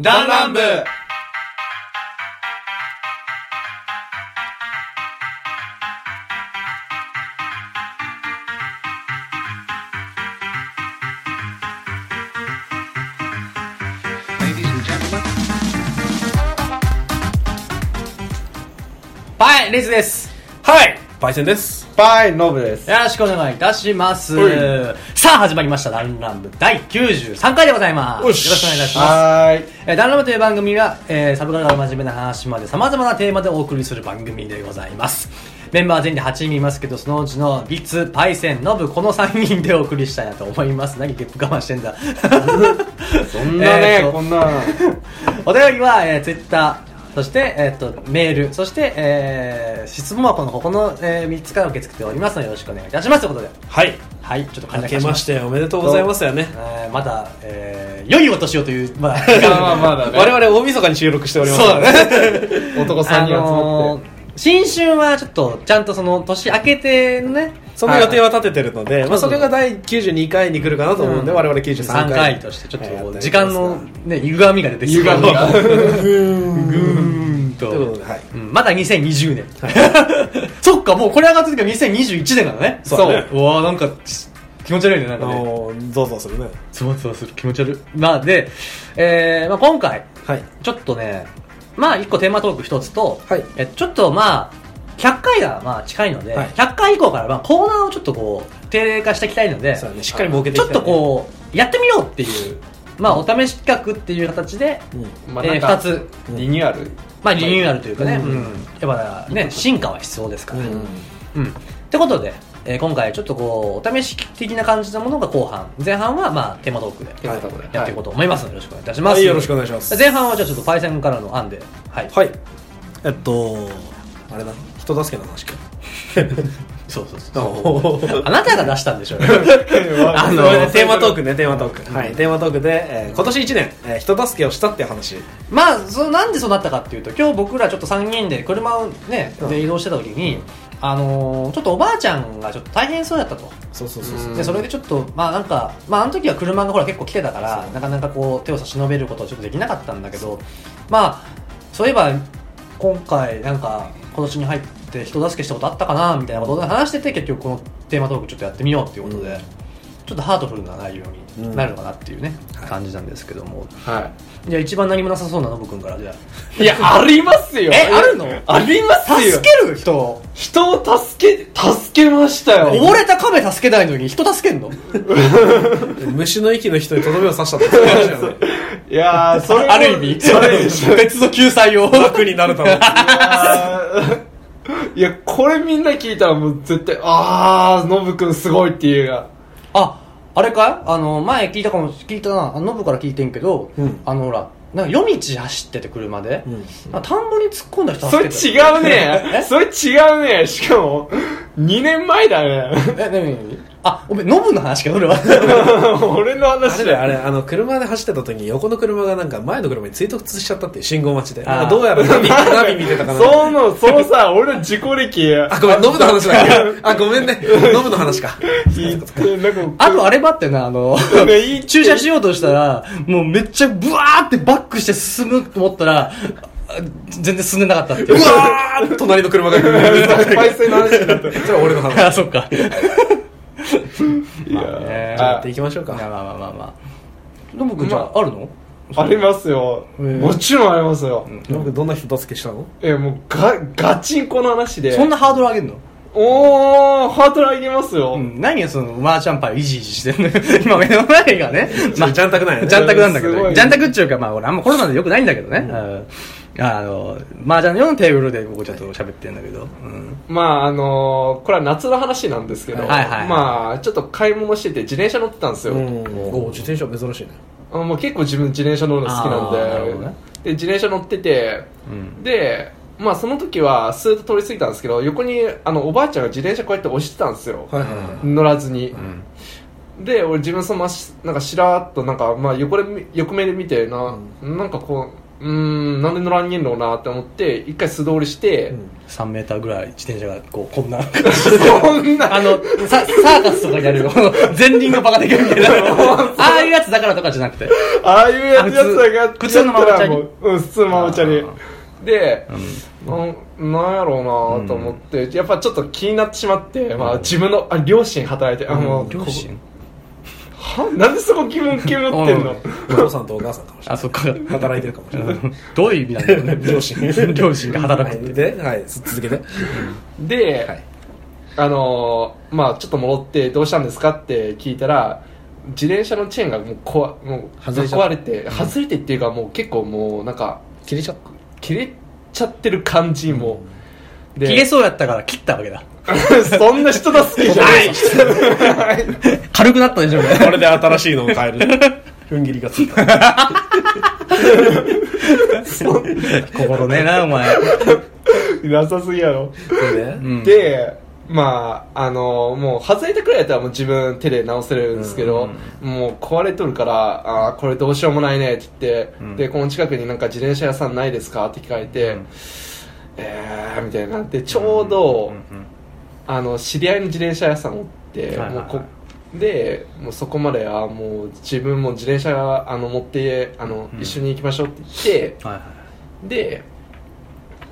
弾丸部。はい、レイズです。はい。パイセンです。バイノブです。よろしくお願いいたします。はい。さあ、始まりました、弾丸部第93回でございます。よろよししくお願いいたします。はーいえー、ダンラムという番組は、えー、サブカルから真面目な話まで様々なテーマでお送りする番組でございます。メンバー全員で8人いますけど、そのうちのビツ、パイセン、ノブ、この3人でお送りしたいなと思います。何ゲップ我慢してんだ。そんなね、えーとこんな お便りは、えー、ツイッター、そして、えーっと、メール、そして、えー、質問はこの、この、えー、3つから受け付けておりますので、よろしくお願いいたします。ということで。はいはい、ちょっと明けましておめでとうございますよねえーまだ、えー、良いお年をという、まだ、まあまだね我々大晦日に収録しておりますそうだね。男3人集まって、あのー新春はちょっと、ちゃんとその、年明けてのね、その予定は立ててるので、まあ、それが第92回に来るかなと思うんで、うん。我々93 3回回として、ちょっと、時間の、ね、歪みが出てきて。歪みが。ぐーんと。ということではい。うん。まだ2020年。そっか、もうこれ上がった時は2021年なのね。そうだね。う。わーなんか、気持ち悪いね、なんあかね。ゾワゾワするね。ゾワゾワする、気持ち悪い。まあ、で、えー、まあ今回、はい。ちょっとね、まあ一個テーマトーク一つと、はい。えちょっとまあ、100回がまあ近いので、はい。100回以降からまあコーナーをちょっとこう、定例化していきたいので、ね。しっかり設けていちょっとこう、やってみようっていう、まあお試し企画っていう形で、えー、まあなんか2つ、リニューアル。まあリニューアルというかね、うん。うん。やっぱね、進化は必要ですからね。うん。うん。ってことで、えー今回ちょっとこう、お試し的な感じのものが後半、前半はまあテーマトークでやっていこうと思いますよろしくお願いいたします。はいよろしくお願いします。前半はじゃあちょっとパイセンからの案で、はい。はい。えっとあれだ。人助けの話か。そうそうそう。あなたが出したんでしょ あのテーマトークねテーマトーク、うん。はいテーマトークで、えー今年1年、えー人助けをしたっていう話。まあ、そのなんでそうなったかっていうと、今日僕らちょっと3人で車をね、うん。で移動してた時に、あのーちょっとおばあちゃんがちょっと大変そうだったと。そうそうそうそう、うんで、それでちょっと、まあなんか、まああの時は車がほら結構来てたからなかなかこう手を差し伸べることはちょっとできなかったんだけど、まあ、そういえば、今回なんか、今年に入って人助けしたことあったかなみたいなことで話してて、結局このテーマトークちょっとやってみようっていうことで、うん。ちょっとハートフルな内容になるのかなっていうね、はい感じなんですけども。はじゃあ一番何もなさそうなノブ君からじゃあ。いいやありますよ。えあるの？ありますよ。助ける人？を人を助け助けましたよ。溺れた亀助けないのに人助けんの？虫の息の人にとどめを刺したってそういう話だよね。いやーそれもある意味、ある意味別の救済を。楽になるためにいやーいやこれみんな聞いたらもう絶対ああノブくんすごいっていうあ、あれかい？あの、前聞いたかも、聞いたな、あノブから聞いてんけど、うん。あのほら、なんか夜道走ってて車で、うん。なんか田んぼに突っ込んだ人それ違うね。それ違うね。しかも2年前だね。え、なになにあ、おめノブの話か、それは。俺のあ話だよれだよあれあの車で走ってた時に横の車がなんか前の車に追突しちゃったっていう信号待ちで。あーなんかどうやらナビ ナビ見てたかな。そのそのさ俺の自己歴あごめんノブの話だ。っけあごめんね。ノブの話か。言ってなんかあとあればってな、あの、ねいい駐車しようとしたら、もうめっちゃブワーってバックして進むと思ったら、あ全然進んでなかったっていう。う。わー隣の車が 排水の話になってそれは俺の話。あ、そっか。いやまあね。じゃあやっていきましょうか。まあまあまあまあまあ。ノブ君じゃあ、あるの？ありますよ。もちろんありますよ。ノブどんな人助けしたの？えもうガガチンコの話で。そんなハードル上げんの？おーハートル上げますよ、うん、何がそのマーチャンパイをイジイジしてんの？今目の前がね、まあ、ジャンタクなんやね。ジャンタクなんだけど、すごいジャンタクっていうか、まあ俺あんまコロナでよくないんだけどね。うんあの、マージャン用のテーブルで僕ちょっと喋ってんだけど。うん。まああのーこれは夏の話なんですけど、はいはいまあちょっと買い物してて自転車乗ってたんですよ、うん。お自転車珍しいね。あもう結構自分自転車乗るの好きなんで。ね。で自転車乗っててうん。でまあその時はスーッと通り過ぎたんですけど横にあのおばあちゃんが自転車こうやって押してたんですよ、はいはいはい。乗らずに。う、ん。で俺自分そのまなんかしらーっとなんか、まあ、横で見横目で見てな,、なんかこうんなんで乗らんげんろうなって思って一回素通りして、うん。3メーターぐらい自転車がこうこんな。そんな。あのササーカスとかやるよ。前輪がバカできるみたいな。ああいうやつだからとかじゃなくて。ああいうやつやつが普通のママチャリ。もううん普通のママチャリ。あでうん。なんなんやろうなと思って、やっぱちょっと気になってしまって、まあ、自分のあ両親働いてあもう両親？はなんでそこ気分気分ってんの？お父さんとお母さんかもしれあそっか。ない働いてるかもしれない。どういう意味なんだろうね。両親。両親が働くって。で、はい、続けて。で、はい。あのーまあちょっと戻ってどうしたんですかって聞いたら自転車のチェーンがもう壊もう壊れて外れてっていうかもう結構もうなんか切れちゃっ切れちゃってる感じも、で切れそうやったから切ったわけだ そんな人助けじゃない。軽くなったでしょうねたこれで新しいのを変える。踏ん切りがついた。心ねえなお前。なさすぎやろ、で？うんで？まああのもう外れたくらいやったらもう自分手で直せるんですけど、もう壊れとるからああこれどうしようもないねって言って、うん。でこの近くになんか自転車屋さんないですか？って聞かれて、うん。えーみたいになってちょうど、んんあの知り合いの自転車屋さんおって、はいはいはい。もうこでもうそこまではもう自分も自転車あの持ってあの、うん。一緒に行きましょうって言ってはいはいで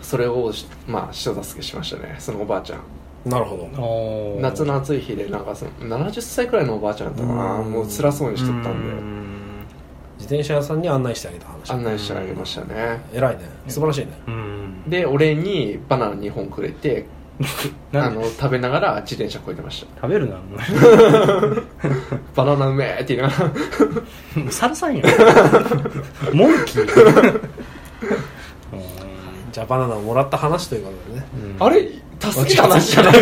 それをしまあ人助けしましたねそのおばあちゃん。なるほど。夏の暑い日でなんかその70歳くらいのおばあちゃんだったかなうん。もう辛そうにしとったんで。自転車屋さんに案内してあげた話。案内してあげましたね。偉いね。素晴らしいね。うん。で俺にバナナ2本くれて あの食べながら自転車こいでました。食べるな バナナうめえって言いながら。もうサルさんよ モンキー。じゃあバナナをもらった話ということでね。うん。あれ？助けた話じゃない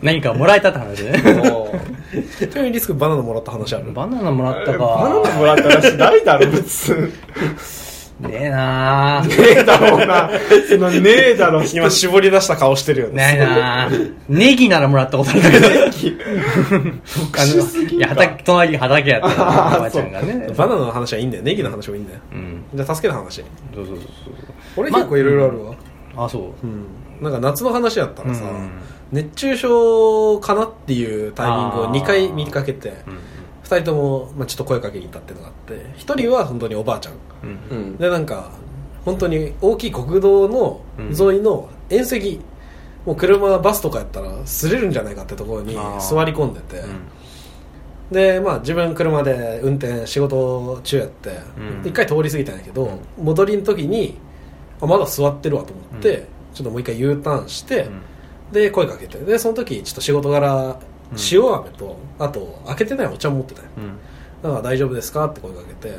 何かもらえたって話ね。もうちなみにリスクバナナもらった話ある？バナナもらったか。バナナもらった話ないだろ別にねえなー。ねえだろうな。そのねえだろ 今絞り出した顔してるよね。ないなー。ネギならもらったことあるけど。あのいや畑隣に畑やってるおばあちゃんがね。バナナの話はいいんだよ。ネギの話もいいんだよ。うん。じゃあ助けた話。そうそうそう俺結構いろいろあるわ、あそう。うん。なんか夏の話やったらさ、うん。熱中症かなっていうタイミングを2回見かけてうん2人とも、まあ、ちょっと声かけに行ったっていうのがあって1人は本当におばあちゃん。うん。うん。でなんか本当に大きい国道の沿いの縁石、もう車バスとかやったら擦れるんじゃないかってところに座り込んでて、でまあ自分車で運転仕事中やってうん。一、回通り過ぎたんやけど、戻りの時にあまだ座ってるわと思って、うん。ちょっともう一回 U ターンして、うん。で声かけて。でその時ちょっと仕事柄塩飴と、あと開けてないお茶持ってたよ。うん。だから大丈夫ですかって声かけて、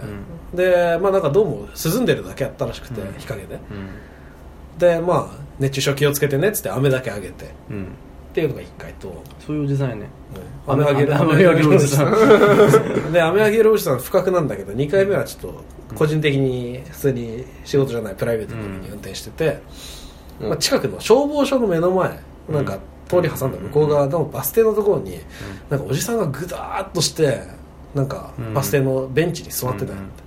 でまあなんかどうも涼んでるだけやったらしくて、うん。日陰で。うん。でまあ熱中症気をつけてねっつって飴だけあげて。っうん。ていうのが1回と。そういうおじさん。やね飴あげる飴あげるおじさん。で飴あげるおじさん不覚なんだけど2回目はちょっと個人的に普通に仕事じゃないプライベートの時に運転してて、うん。まあ、近くの消防署の目の前なんか通り挟んだ向こう側のバス停のところになんかおじさんがぐだーっとしてなんかバス停のベンチに座ってたよって、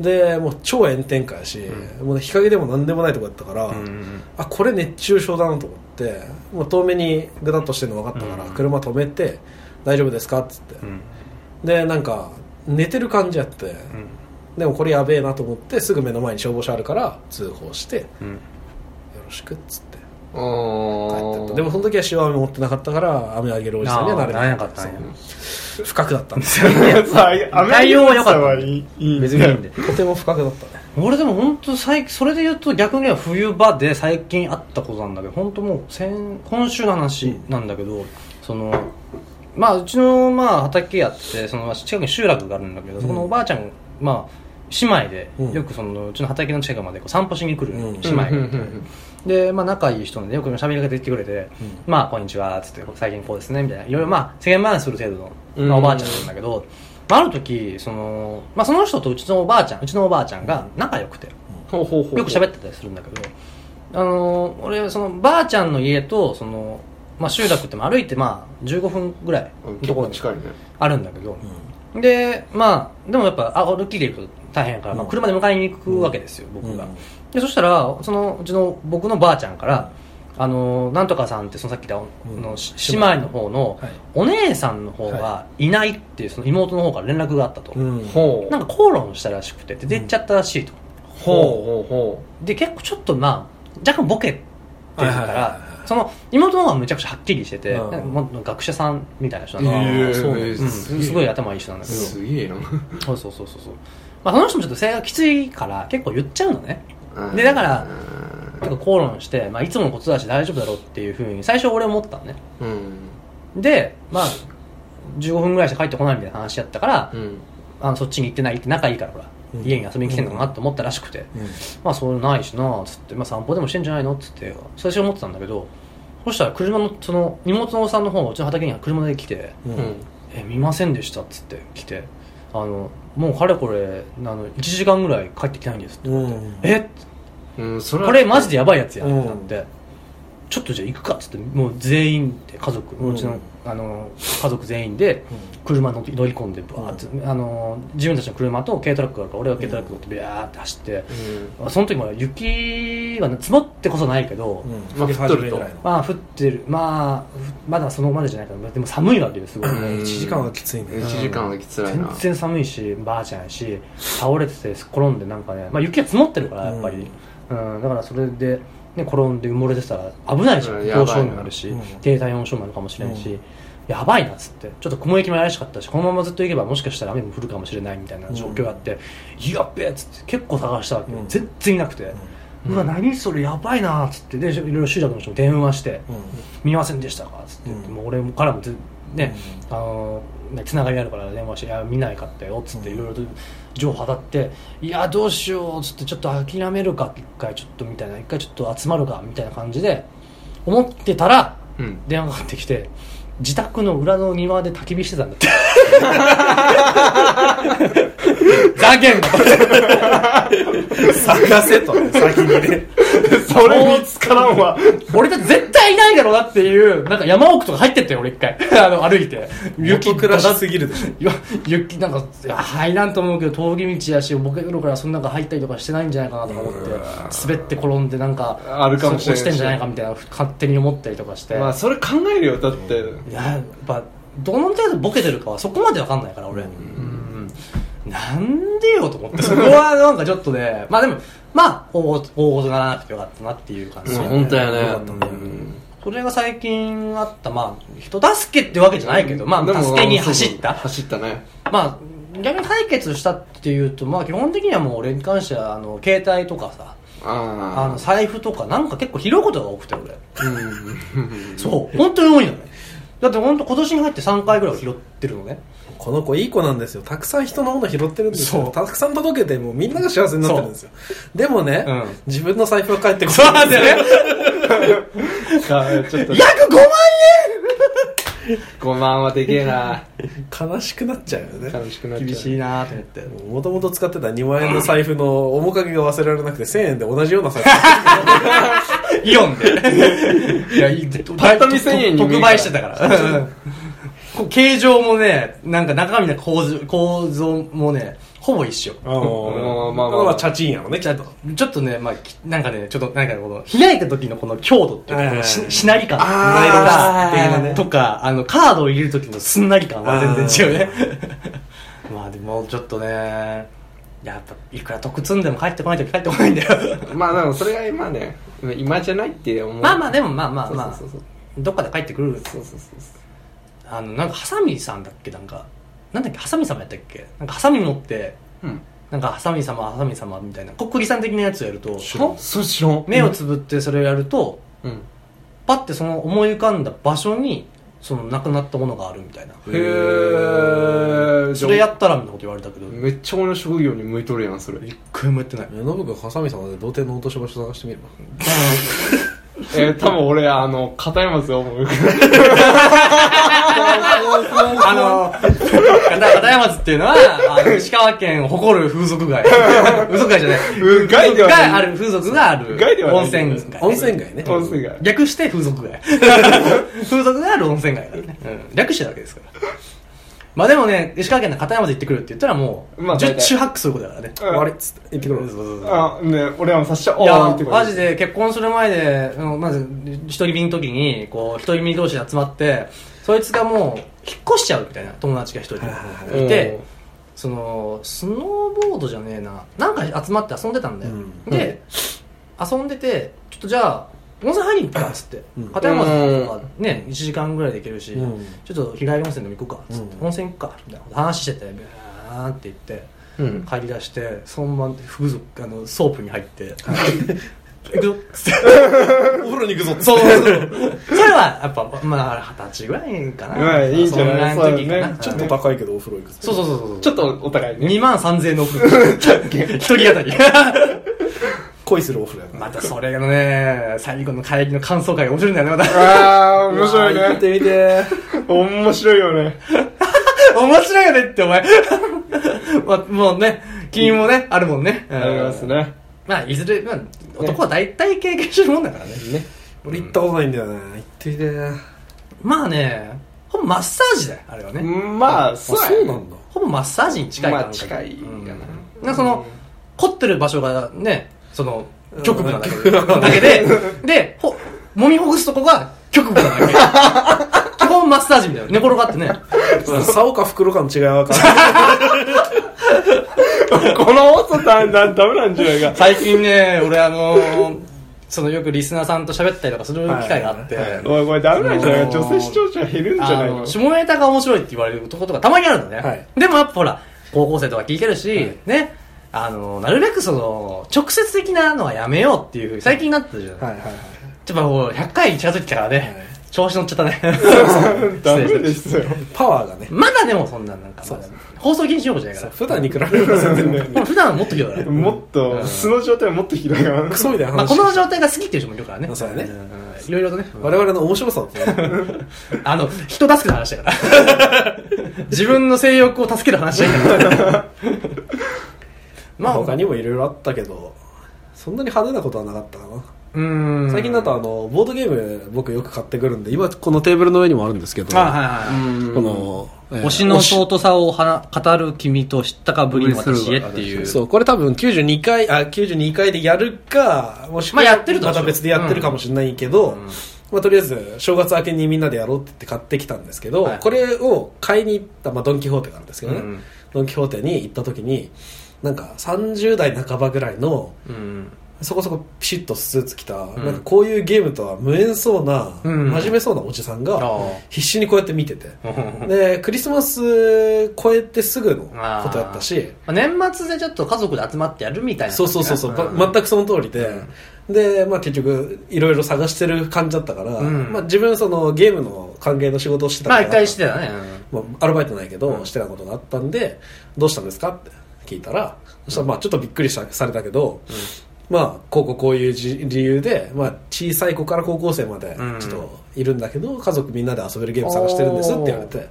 でもう超炎天下やし、もう日陰でも何でもないとこやったから、うんあこれ熱中症だなと思ってもう遠目にぐだっとしてるの分かったから、うん。車止めて大丈夫ですかっつって、うん。でなんか寝てる感じやって、うん。でもこれやべえなと思ってすぐ目の前に消防車あるから通報してようん。ろしくっつって。う帰ったでもその時は塩飴持ってなかったから飴あげるおじさんにはなれなれなかったんや。そう。不覚だったんですよ。さあ内容は良かった。はいいいい別にいいんで。とても不覚だったね。俺でも本当最それで言うと逆には冬場で最近あったことなんだけど本当もう先今週の話なんだけど、そのまあうちのまあ畑やってその近くに集落があるんだけど、そこのおばあちゃんまあ姉妹でうん。よくそのうちの畑の近くまでこう散歩しに来るうん。姉妹がいて、うん。うん。うんで、まあ、仲いい人なんでよく喋りかけてきてくれて、まあ、こんにちは、つって、最近こうですね、みたいな。いろいろ、まあ、世間話する程度の、まあ、おばあちゃんなんだけど、まあ、ある時、その、まあ、その人とうちのおばあちゃん、うちのおばあちゃんが仲良くて、ほうほうほうよく喋ってたりするんだけど、あのー俺、その、ばあちゃんの家と、その、まあ、集落っても歩いて、まあ、15分ぐらいうんのところにあるんだけど、でまあでもやっぱあ歩きで行くと大変やから、まあ、うん。車で迎えに行くわけですよ、僕が、うんでそしたらそのうちの僕のばあちゃんからあのなんとかさんってそのさっき言った、うん。のし姉妹の方の、はい。お姉さんの方がい。ないっていうその妹の方から連絡があったと、なんか口論したらしくてで出っちゃったらしいと、ほうほうほで結構ちょっとまあ若干ボケてるかはいはいはいらはい。その妹の方がめちゃくちゃはっきりしてて、うん。学者さんみたいな人うなん。だけどえうすごい頭いい人なんだけどすげえな。そうそうそうそうそう。まあその人もちょっと性がきついから結構言っちゃうのねでだから結構口論して、まあ、いつものことだし大丈夫だろうっていうふうに最初俺思ったのね。うん。でまあ15分ぐらいしか帰ってこないみたいな話やったから、うん。あのそっちに行ってないって仲いいからほら、うん。家に遊びに来てんのかなって思ったらしくて、うん。まあそういうのないしなつって、まあ、散歩でもしてんじゃないのっつって最初思ってたんだけどそしたら車のその荷物のおさんの方がうちの畑には車で来てううんん「え見ませんでした」っつって来てあのもうかれこれあの1時間ぐらい帰ってきてないんですって。言われて、うんえうんそれはこれマジでやばいやつやうんってなって、ちょっとじゃあ行くかっつってもう全員で家族、ううんちのあの家族全員で車乗乗り込んでバーって、あの自分たちの車と軽トラックがあるから俺が軽トラック乗ってビャーって走って、うん。その時も雪がね積もってこそないけど、うん。まあ降っとると。まあ降ってる。まあふまだそのまでじゃないからでも寒いわけですごい、うん。1時間はきついね。1時間はきつらいな。全然寒いしばあちゃんやし倒れてて転んでなんかね、まあ、雪が積もってるからやっぱり、うん。だからそれで、ね、転んで埋もれてたら危ないじゃん。うんやばいな。凍傷になるし、うん。低体温症になるかもしれんし、うん。やばいなっつってちょっと雲行きも怪しかったしこのままずっと行けばもしかしたら雨も降るかもしれないみたいな状況があって、やっべえっつって結構探したわけ全然いなくて、うわ何それやばいなっつってでいろいろ集落の人に電話して、うん。見ませんでしたかっつって、うん。もう俺からもずね、あのねつながりあるから電話して「いや見ないかったよ」っつってうん。いろいろと情報当たって「いやどうしよう」っつって「ちょっと諦めるか一回ちょっと」みたいな一回ちょっと集まるかみたいな感じで思ってたらうん。電話がかかってきて自宅の裏の庭で焚き火してたんだってざけんな探せと先にね。それ見つからんわ。俺だって絶対いないだろうなっていうなんか山奥とか入ってったよ俺一回。あの歩いて。雪暮らしすぎるでしょ。雪なんかいや入らんと思うけど峠道やしボケるからそんなんか入ったりとかしてないんじゃないかなとか思って滑って転んでなんかあるかもしれないそう落ちてんじゃないかみたいな勝手に思ったりとかして、まあそれ考えるよだって。いややっぱどの程度ボケてるかはそこまでわかんないから俺。ううん。なんでよと思ってそこはなんかちょっとね まあでもまあ大ごとならなくてよかったなっていう感じ、うん本当やね。よかったね。それが最近あったまあ人助けってわけじゃないけどまあ助けに走った。走ったね。まあ逆に解決したっていうとまあ基本的にはもう俺に関してはあの携帯とかさああの財布とかなんか結構拾うことが多くて俺。あうん。そう本当に多いのねだって本当今年に入って3回ぐらいは拾ってるのね。この子いい子なんですよ。たくさん人のもの拾ってるんですよ。そう。たくさん届けてもうみんなが幸せになってるんですよ。でもね、うん。自分の財布は返ってこなないんだよ。ね。あちょっと。約5万5万はでけえな。悲しくなっちゃうよね。悲しくなっちゃう。円厳しいなと思って。もともと使ってた2万円の財布の面影が忘れられなくて1000円で同じような財布 イオンで。いやいい。パッと見1000円に見える特売してたから。こう形状もねなんか中身の構造構造もねほぼ一緒。あーまあまあ。まあチャチンやろねじゃあちょっとね、まあ、きなんかね、ちょっとなんかこの、開いた時のこの強度っていうか、このししなり感。あー。とか、とか、あの、カードを入れる時のすんなり感は全然違うね。まあでも、ちょっとね、やっぱ、いくら得積んでも帰ってこない時帰ってこないんだよ。まあでもそれが今ね今じゃないって思う。まあまあ、でもまあまあまあ。どっかで帰ってくる。そうそうそうあの、なんか、ハサミさんだっけなんか、なんだっけ、ハサミ様やったっけ？なんか、ハサミ持って、うん。なんか、ハサミ様、ハサミ様みたいな、こっくりさん的なやつをやると、目をつぶってそれをやると、うん。パッてその思い浮かんだ場所にそのなくなったものがあるみたいな。へえそれやったらみたいなこと言われたけど。めっちゃ俺の職業に向いとるやんそれ。一回もやってない。ノブ君ハサミ様で童貞の落とし場所探してみる えー、多分俺あの片山津思う あの片片山津っていうのはあの石川県を誇る風俗街。風俗街じゃない。うん街ではない。がある風俗がある。街ではない。温泉街。温泉街ね。温泉街。略して風俗街。風俗がある温泉街だからね、うん、略してるわけですから。まあでもね、石川県の片山まで行ってくるって言ったらもう、まあ十中八九そういうことだからね。うん。終わりっつって言ってくるあね俺らもさしちゃおマジで結婚する前で、うんまず、一人身の時に、こう、一人身同士で集まって、そいつがもう、引っ越しちゃうみたいな友達が一人はいて、その、スノーボードじゃねえな、なんか集まって遊んでたんだよ。うん。で、遊んでて、ちょっとじゃあ、温泉入りに行くかっつって、うん。片山とかね、1時間ぐらいで行けるし、うん。ちょっと日帰り温泉でも行こうかっつって、うん。温泉行くかみたいな話してて、ブーンって言って、うん。帰り出してそのまま風俗あのソープに入って行くぞ。っつってお風呂に行くぞ。っつってそう。そうそうそれはやっぱまあ二十歳ぐらいかな、まあいいんじゃない？そんぐらいの時かちょっと高いけどお風呂行くぞ。そうそうそうそう。ちょっとお互いね。2万3000円のお風呂。一人当たり。恋するお風呂やまたそれがね最後の帰りの感想会が面白いんだよねまた。ああ面白いね。行ってみて。面白いよね。面白いよねってお前。まあもうね君もねあるもんね。ありますねまあいずれ、まあ、男は大体経験してるもんだからね。ね。俺行ったことないんだよね行ってみて。まあねほぼマッサージだよあれはね、まああそうやそうなんだ。ほぼマッサージに近い感まあ覚近いかうんな。なん。かその凝ってる場所がねその局部なだけ。だけで でほ揉みほぐすとこが局部なだけ。基本マッサージみたいな。寝転がってね。竿か袋かの違いは分かんない この音だダメなんじゃないか。最近ね俺あのーそのよくリスナーさんと喋ったりとかする機会があって、はいはい。おいこれダメなんじゃない？女性視聴者減るんじゃないあのの下ネタが面白いって言われるとことかたまにあるのね、はい。でもやっぱほら高校生とか聞いてるし、はい。ねあのなるべくその直接的なのはやめようっていうふうに最近なってるじゃない、はいはいはい。ちょっともう100回に近づいてからね、はい調子乗っちゃったね。ダメですよ。パワーがね。まだでもそんななんかまだ放送禁止用語じゃないから。普段に比べれば全然ねもう普段はもっとひどいからもっと素の状態はもっとひどいからクソみたいなまあ、話この状態が好きっていう人もいるからね。そうだね。ん。いろいろとね。我々の面白さだとね。あの人助けの話だから。自分の性欲を助ける話じゃないから。まあ他にもいろいろあったけどそんなに派手なことはなかったかなうーん。最近だとあのボードゲーム僕よく買ってくるんで今このテーブルの上にもあるんですけどあはいはいこの、えー推しの尊さをはな語る君と知ったかぶりの私へっていう。そうこれ多分92回あ92回でやるかもしくはまあやってるとまた別でやってるかもしれないけど、うん。まあ、とりあえず正月明けにみんなでやろうって言って買ってきたんですけど、はい。これを買いに行った、まあ、ドン・キホーテがあるんですけどね、うん。ドン・キホーテに行った時になんか30代半ばぐらいのうん。そこそこピシッとスーツ着た、ん。なんかこういうゲームとは無縁そうな、うん。真面目そうなおじさんが必死にこうやって見てて。ま でクリスマス超えてすぐのことやったし。あ年末でちょっと家族で集まってやるみたいなそうそうそうそう、ば全くその通りで、で、まあ、結局いろいろ探してる感じだったから、うん。まあ、自分そのゲームの関係の仕事をしてたからまあ一回してたね。まあ、アルバイトないけど、うん。してたことがあったんでどうしたんですかって聞いたらそしたらまあちょっとびっくりしたされたけど、まあこうこうこういうじ理由で、まあ、小さい子から高校生までうん。ちょっといるんだけど、家族みんなで遊べるゲーム探してるんですって言われて、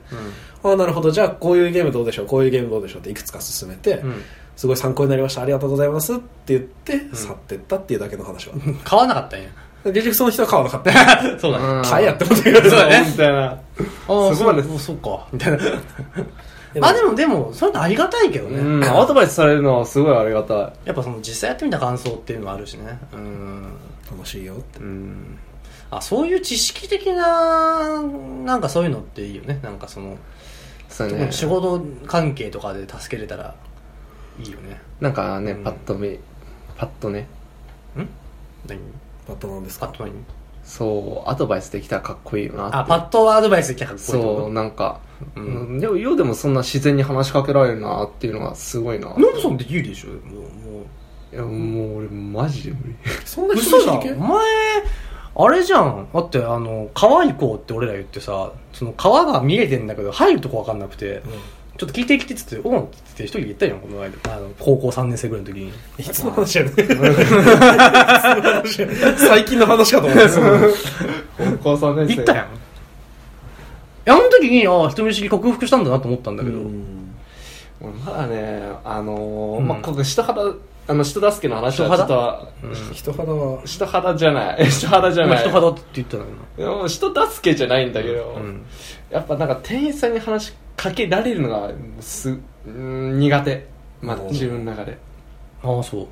うん。ああなるほどじゃあこういうゲームどうでしょうこういうゲームどうでしょうっていくつか進めて、うん。すごい参考になりました。ありがとうございますって言って、去ってったっていうだけの話は。買わなかったんや。結局その人は買わなかった。そうだね。買えやってこと言われそうだね。みたいな。ああ、そこまで。そうか。みたいな。でもまあでも、でも、そういうのありがたいけどね。うんアドバイスされるのはすごいありがたいやっぱその実際やってみた感想っていうのもあるしね。うん。楽しいよってうん。あ、そういう知識的な、なんかそういうのっていいよね。なんかその、そうね仕事関係とかで助けれたらいいよね。なんかねうんパッと見パッとねん？何？パットなんですか？パッと何？そうアドバイスできたらかっこいいよなってあ、パッとアドバイスできたかっこいいそうなんか、うん。うん、でもようでもそんな自然に話しかけられるなっていうのがすごいな。ノブさんできるでしょ？もう、もいやもう俺マジで無理。そんなう。人いけ？嘘だお前、あれじゃん。だって、あの、川行こうって俺ら言ってさ、その川が見えてんだけど、入るとこわかんなくて、ちょっと聞いてきてっつって、おんって言って一人で言ったよ、この間。あの、高校3年生ぐらいの時に。いつの話やね 最近の話かと思って 高校3年生。言ったやん。いや、あの時に、ああ、人見知り克服したんだなと思ったんだけど。俺まだねあのーうん。まあここ人肌あの人助けの話はちょっと人肌は？人肌じゃない。人肌じゃ今ない。人肌って言ったのよいやもう人助けじゃないんだけど、な。うん。やっぱなんか店員さんに話しかけられるのがすうん苦手。まだ自分の中で。ああそう。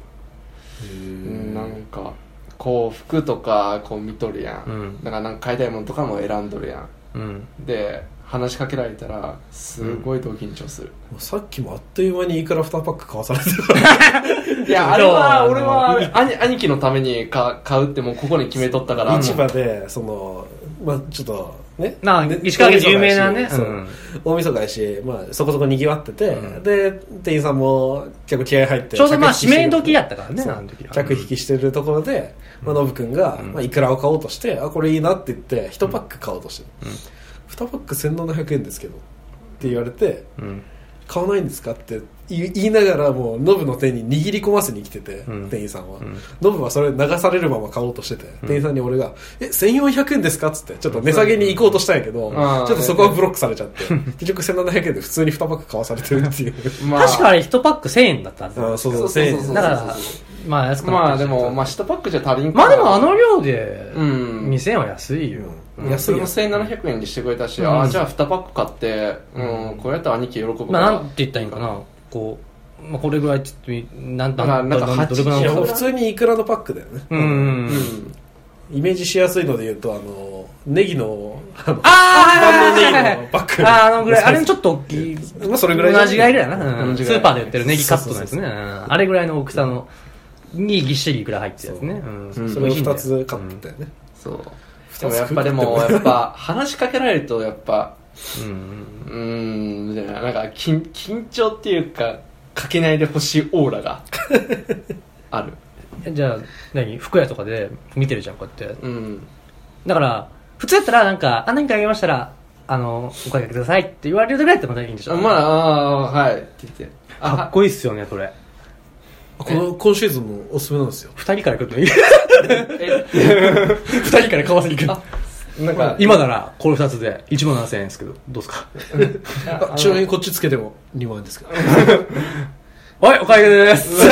うん。なんかこう服とかこう見とるやん、うん。だからなんか買いたいものとかも選んどるやうん。んで話しかけられたらすごいと緊張する、さっきもあっという間にいくら2パック買わされてるからいやあれは俺は兄兄貴のためにか買うってもうここに決めとったから市場でそのまあちょっとね。な石川県有名なね。そう。うん。大晦日やし、まあ、そこそこ賑わってて、うん。で店員さんも結構気合入ってちょうどまあ指名時やったからね客引きしてるところで、まあ、ノブ君が、うん。まあ、いくらを買おうとしてあこれいいなって言って1パック買おうとしてる、2パック1700円ですけどって言われてうん。買わないんですかって言い言いながらもうノブの手に握り込ませに来てて、うん。店員さんは、うん。ノブはそれ流されるまま買おうとしてて、店員さんに俺が「え1400円ですか?」っつってちょっと値下げに行こうとしたんやけど、ん。ちょっとそこはブロックされちゃって結局1700円で普通に2パック買わされてるっていう。まあ。確かあれ1パック1000円だったんですよあそうそうそうそうそう。1000円。だからまあ安くなまあでもまあ1パックじゃ足りんまあでもあのの量でうん。2000円は安いよ。安い安いやん1700円にしてくれたし、うん。ああじゃあ2パック買って、うん、これやったら兄貴喜ぶから、まあなんて言ったらいいんかなこうまあこれぐらいちょっとなんだなんかどれぐらいいやのもう普通にイクラのパックだよね、うんうんうん。うん。イメージしやすいので言うとあのネギのあのあ万能ネギのパック。あーあのぐらい。あれのちょっと大きい。まあそれぐらい同じぐらいぐらいだな、うん。スーパーで売ってるネギカットのやつそうねうん。あれぐらいの大きさのにぎっしりいくら入ってるやつねうん。うん。それを2つ買ったよね、そう。でもやっぱでもやっぱ話しかけられるとやっぱうん。うーん。みたいな。なんか緊緊張っていうかかけないでほしいオーラが ある。うんじゃあ何？服屋とかで見てるじゃんこうやって。うん。だから普通やったらなんかあ何かあげましたらあのお声かけくださいって言われるぐらいだったらまたいいんでしょ？まあああはい。って言って。あかっこいいっすよねそれ。この今シーズンもおすすめなんですよ。二人から来るといいえ？二人から買わせに来る。あなんか今ならこの二つで1万7000円ですけどどうですか？あ ちなみにこっちつけても2万円ですけど はいお会計です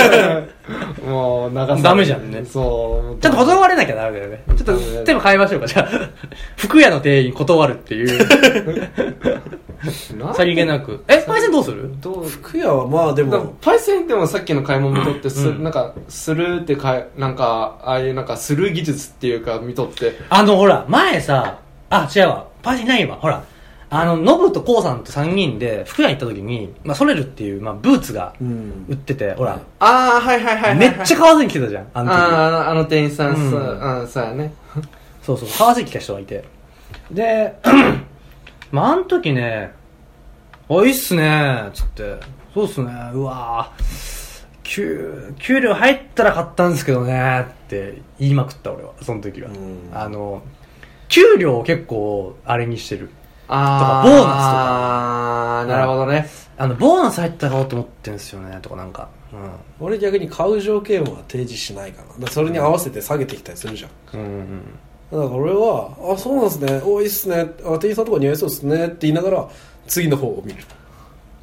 もう流されダメじゃんねそうちょっと断れなきゃダメだよね。ちょっと、手も変えましょうか、じゃあ。服屋の店員断るっていう。な さりげなく。え、パイセンどうする？どう？服屋はまあでもパイセンでもさっきの買い物見とってす、うんなんかするってかいなんかああいうなんかする技術っていうか見とってあの、ほら、前さ、あ、違うわ。パイセンないわ。ほら。あの、ノブとコウさんと3人で服屋行った時に、まあ、ソレルっていう、まあ、ブーツがうん売ってて、ほら、ああはいはいはいはい、はい、めっちゃ買わずに来てたじゃん、あの時。あああの店員さん、うんそううんそうやねそうそう、買わずに来た人がいて。で、まあ、あの時ね、おいいっすね、つって。そうっすね、うわぁ、給、給料入ったら買ったんですけどね、って言いまくった俺は、その時は。うんあの、給料を結構、あれにしてる。あとかボーナスとかああなるほどねあの、ボーナス入ったら買おうと思ってんすよね、とかなんか。う俺逆に買う条件は提示しないかなだからそれに合わせて下げてきたりするじゃんん。うんうん。だから俺は「あそうなんですねおいいっすねあ店員さんとか似合いそうですね」って言いながら次の方を見る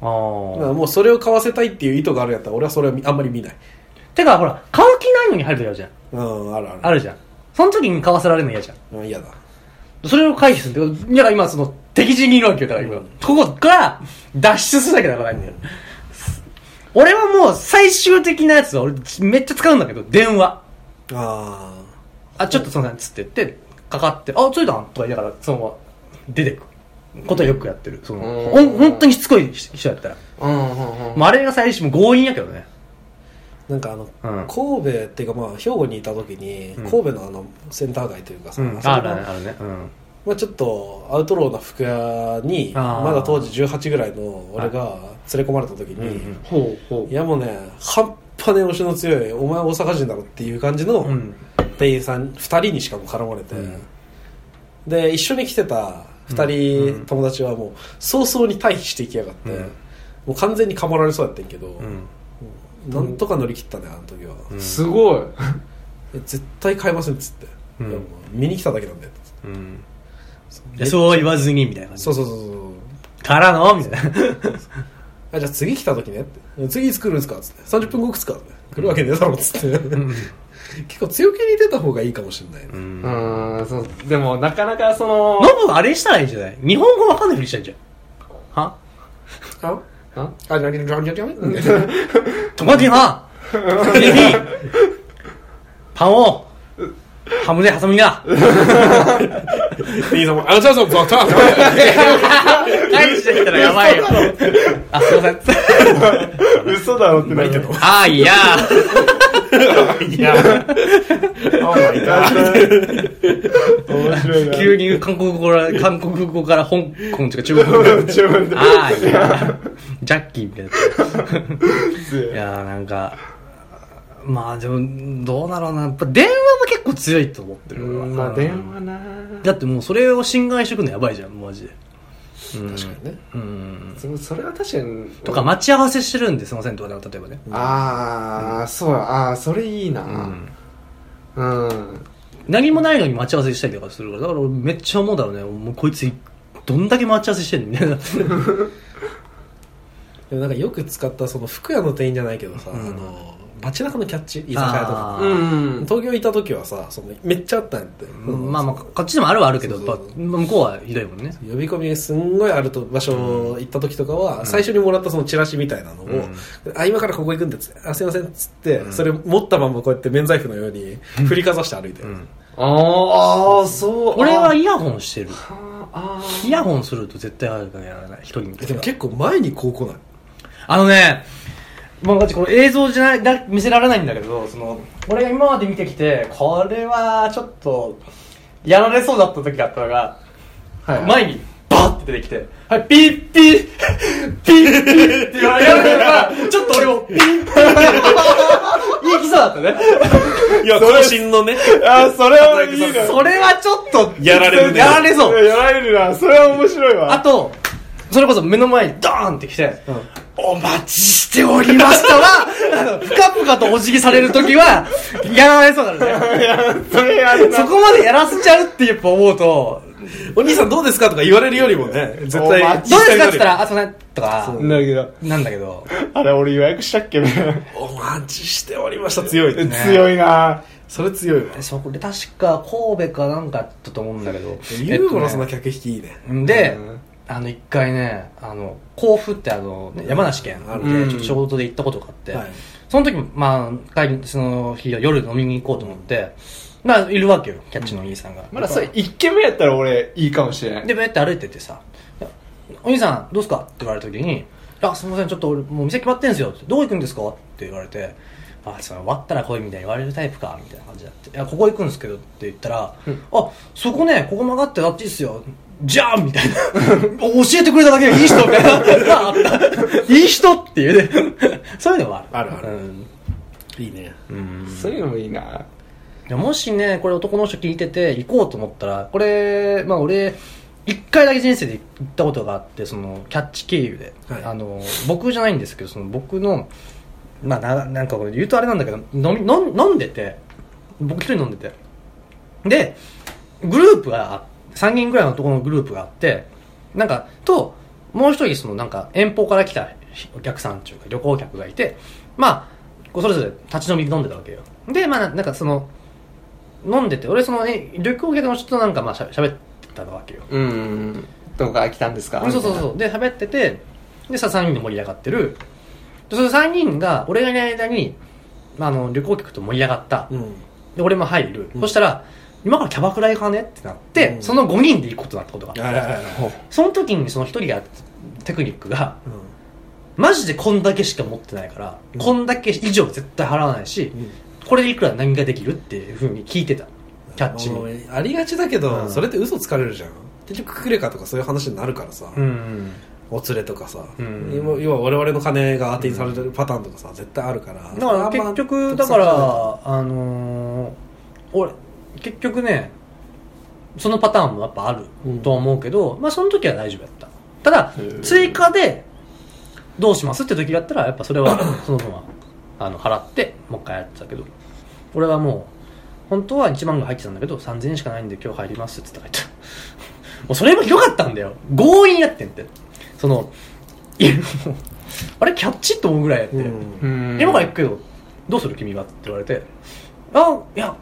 ああ。もうそれを買わせたいっていう意図があるんやったら俺はそれはあんまり見ないてか、ほら、買う気ないのに入る時あるじゃん。うんあるあるあるじゃん。その時に買わせられるの嫌じゃん。うん嫌だそれを回避するんだいや、今その、敵陣にいるわけよ、だから今。ここから、脱出するだけだからないんだよ。俺はもう、最終的なやつは、俺、めっちゃ使うんだけど、電話。ああ、ちょっとその、つって言って、かかって、あ、ついたんとか言いながら、そのまま、出てく。ことはよくやってる。その、うんほん、本当にしつこい人やったら。うんうんうんまあ、あれが最初も強引やけどね。あなんかあの、うん神戸っていうかまあ兵庫にいた時に、うん神戸のあのセンター街というかさ、うん。あるね、あるね。うん。まあ、ちょっとアウトローな服屋にまだ当時18ぐらいの俺が連れ込まれた時に、いやもうね半端ね押しの強いお前大阪人だろっていう感じのうん。店員さん2人にしかも絡まれて、うん。で一緒に来てた2人、うん。友達はもう早々に退避していきやがって、うん。もう完全にかまられそうやってんけど、うん。なんとか乗り切ったねあの時は、すごい。え絶対買えませんっつって、見に来ただけなんだようん。いやそう言わずに、みたいな感じ。そうそうそうそう。からの？みたいな。あじゃあ次来た時ねって。次いつ来るんですかっつって。30分後来つかって。来るわけねえだろっつって。結構強気に出た方がいいかもしれないね、うん。うーんそう。でもなかなかそのノブあれしたらいいんじゃない？日本語わかんないふりしたらいいんじゃん。は？あああ、なに、なに、なに、なに、トマティハぜひパンをハムで挟みが。いいぞ、あ、そうそう、そう、そう。返してきたらやばいよ。あすいません。嘘だろってなる。けどあー。いや。いや。面白いな。急に韓国語から韓国語から香港とか中国語が自分で。あーいやジャッキーみたいな。いやーなんかまあでもどうだろうな。やっぱ電話も結構強いと思ってる俺は。まあ電話な。だってもうそれを侵害してくるのやばいじゃんマジで。うん。確かにね。うん。そそれは確かに。とか待ち合わせしてるんですいませんとかね例えばね。ああそうああそれいいな。うん。うん。何もないのに待ち合わせしたりとかするからだから俺めっちゃ思うだろうね。もうこいつどんだけ待ち合わせしてんのみたいな。でもなんかよく使ったその服屋の店員じゃないけどさ、うん。あの街中のキャッチ居酒屋とか。うん東京いた時はさそのめっちゃあったんやって、まあまあこっちでもあるはあるけどそうそうやっぱ向こうはひどいもんね。呼び込みすんごいあると場所行った時とかは、最初にもらったそのチラシみたいなのを、うん。あ今からここ行くんでっつってあすいませんっつって、それ持ったままこうやって免罪符のように振りかざして歩いてる、うん。あーあーそう。あ俺はイヤホンしてる。あイヤホンすると絶対あるからやらない。一人にでも結構前にこう来ない？あのね、もうマジこの映像じゃないだ見せられないんだけど、その、俺が今まで見てきて、これはちょっと、やられそうだった時があったのが、はい前にバーって出てきて、はい、ピッピッ、ピッピッって言われるから、ちょっと俺もピッピッ言いきそうだったね。いや更新のね。あーそれはいいなそれはちょっと、やられるね。やられそう。やられるな。それは面白いわ。あと、それこそ目の前にドーンって来て、お待ちしておりましたは、あの、ぷかぷかとお辞儀されるときは、やられそうなのね。いやそれやるな。そこまでやらせちゃうってやっぱ思うと、お兄さんどうですかとか言われるよりもね絶対どうですかって言ったら、あ、そうね、とか、だけどなんだけど、あれ俺予約したっけ？ねお待ちしておりました。強い。ね。強いな。それ強いわ。そこで確か神戸かなんかだったと思うんだけど、ユーモラスなえっ客引きいいね。でうん、あの、一回ね、あの、甲府ってあの、ね山梨県あるねで、ちょっと仕事で行ったことがあって、はいその時も、まあ、帰り、その日は夜飲みに行こうと思って、まあ、いるわけよ、キャッチのお兄さんが。まだそれ1軒目やったら俺いいかもしれないで、こうやって歩いててさ、お兄さん、どうすかって言われた時に、あ、すみません、ちょっと俺、もう店決まってんすよ。どこ行くんですかって言われて、あ、その終わったら来いみたいに言われるタイプか、みたいな感じだって。いや、ここ行くんですけどって言ったら、あ、そこね、ここ曲がってあっちっすよ。じゃあみたいな。教えてくれただけでいい人みたいな。いい人っていうね。そういうのはある。あるあるうんいいねうんそういうのもいいなもしね、これ男の人聞いてて行こうと思ったら、これ、まあ俺、一回だけ人生で行ったことがあって、その、キャッチ経由で。はいあの、僕じゃないんですけど、その僕の、まあな、なんかこれ言うとあれなんだけど、飲み、飲ん飲んでて、僕一人飲んでて。で、グループが、3人ぐらいの男のグループがあって、なんか、と、もう一人そのなんか遠方から来たお客さんっていうか旅行客がいて、まあ、こうそれぞれ立ち飲みで飲んでたわけよ。で、まあ、なんかその、飲んでて、俺その、ね、旅行客の人となんかまあしゃ喋ってたわけよ。うんどこから来たんですか？そうそうそう。で、喋ってて、でさ、3人で盛り上がってる。で、その3人が、俺がいない間に、まあ、あの、旅行客と盛り上がった。うんで、俺も入る。そしたら、今からキャバクラ行かねってなって、うん。その5人で行くことになったことがその時にその1人がテクニックが、マジでこんだけしか持ってないから、うん。こんだけ以上絶対払わないし、うん。これでいくら何ができるっていうふうに聞いてた。キャッチに。ありがちだけど、うん。それって嘘つかれるじゃん。結局クレカとかそういう話になるからさ、うん。お連れとかさ、うん要要は我々の金が当てにされてるパターンとかさ絶対あるから。だから結局、だから、あのー俺、結局ね、そのパターンもやっぱあるとは思うけど、まあその時は大丈夫やった。ただ追加で、どうしますって時だったら、やっぱそれは、その分は、あの、払って、もう一回やってたけど、俺はもう、本当は1万が入ってたんだけど、3000円しかないんで今日入りますって言ってた もうそれもひどかったんだよ。強引やってんって。その、いや、もうあれキャッチと思うぐらいやって。うんうん今から行くけど、どうする君はって言われて、あ、いや、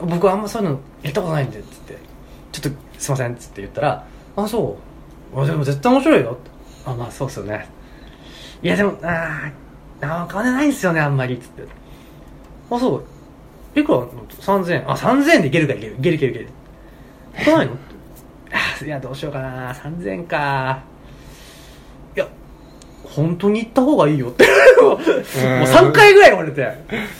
僕はあんまそういうのやったことないんで、っつって、ちょっとすいません、っつって言ったら、あ、そう。あ、でも絶対面白いよ。あまあそうっすよね。いやでもああー金ないんすよねあんまりっつって。あそう。いくら3000円。あ3000円でいけるかいける。いけるいけるいける。来ないの？あ ーいやどうしようかな。3000円か。本当に行った方がいいよって。もう3回ぐらい言われて。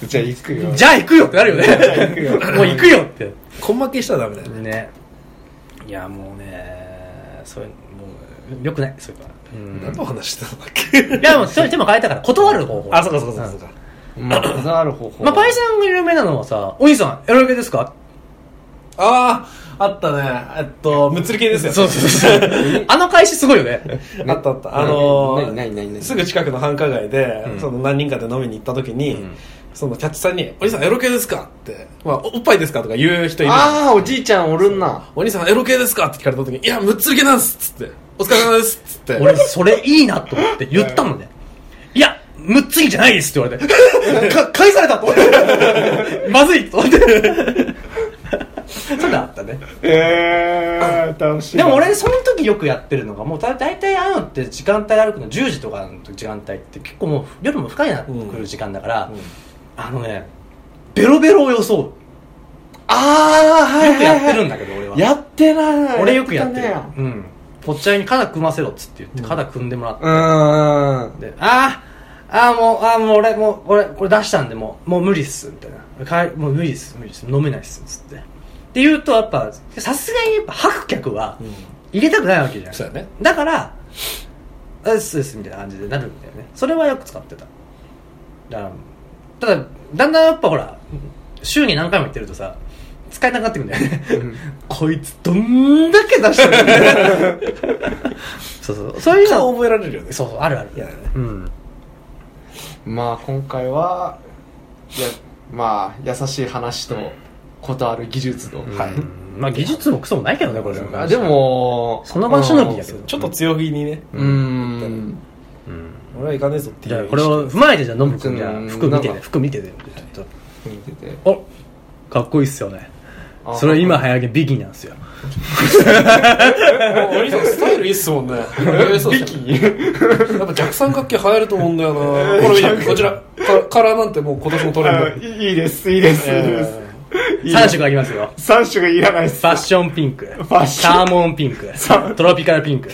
じゃあ行くよ。じゃあ行くよってなるよね。行くよ。もう行くよって。根負けしたらダメだよね。ね。いやもうねそういうもうよくないそういうのは。何の話してたんだっけ？いやもうそれ手も変えたから断る方法。あそうかそうかそうかまあ断る方法まあパイセンが有名なのはさお兄さんエロゲですか？あああったね。えっとむつり系ですよそうそうそう。あの開始すごいよね。あったあった。あのー何何何何すぐ近くの繁華街で、うん。その何人かで飲みに行った時に、うん。そのキャッチさんに「お兄さんエロ系ですか?」って、まあ「おっぱいですか?」とか言う人いる。ああおじいちゃんおるんなお兄さんエロ系ですか?」って聞かれた時に「いやむっつり系なんです」っつって「お疲れ様です」っつって。俺それいいなと思って言ったのねいやむっつりじゃないですって言われて か返されたと思って。まずいと思ってそういうのあったね。ええ楽しいでも俺その時よくやってるのがもうだ大体ああいうのって時間帯歩くの10時とかの時間帯って結構もう夜も深いなってくる時間だから、あのねベロベロを装う。ああはいよくやってるんだけど俺は。やってない。俺よくやってる。うん。ぽっちゃりに肩組ませろっつって言って肩組んでもらって、うーんであーあーもうあーもう俺もう俺これ出したんでもうもう無理っすみたいな。もう無理っす無理っす。飲めないっすっつってって言うとやっぱさすがにやっぱ吐く客は入れたくないわけじゃん。そうやね。だから「うっすうっす」みたいな感じでなるんだよね。それはよく使ってた。だからただだんだんやっぱほら週に何回も言ってるとさ使えなくなってくんだよね、こいつどんだけ出してるんだよ そうそう。そういうの。顔覚えられるよね。そうそうあるある。いやねうん。まあ今回はいやまあ優しい話とことある技術と、はい。まあ技術もクソもないけどねこれ。あでもその場しのぎやけど。ちょっと強気にね。うーん。俺は行かねえぞっていう。じゃあこれを踏まえてじゃあノブ君じゃ服見てね。服見てね。ちょっ見てて。とおかっこいいっすよね。あそれ今流行りビギなんですよ。お兄さんスタイルいいっすもんね。ビキやっぱ逆三角形流行ると思うんだよな。これこちら。カカラーなんてもう今年のトレンドいいですいいです、え3種がありますよ。3種がいらないっす。ファッションピンク。ァッション。サーモンピンク。トロピカルピンク。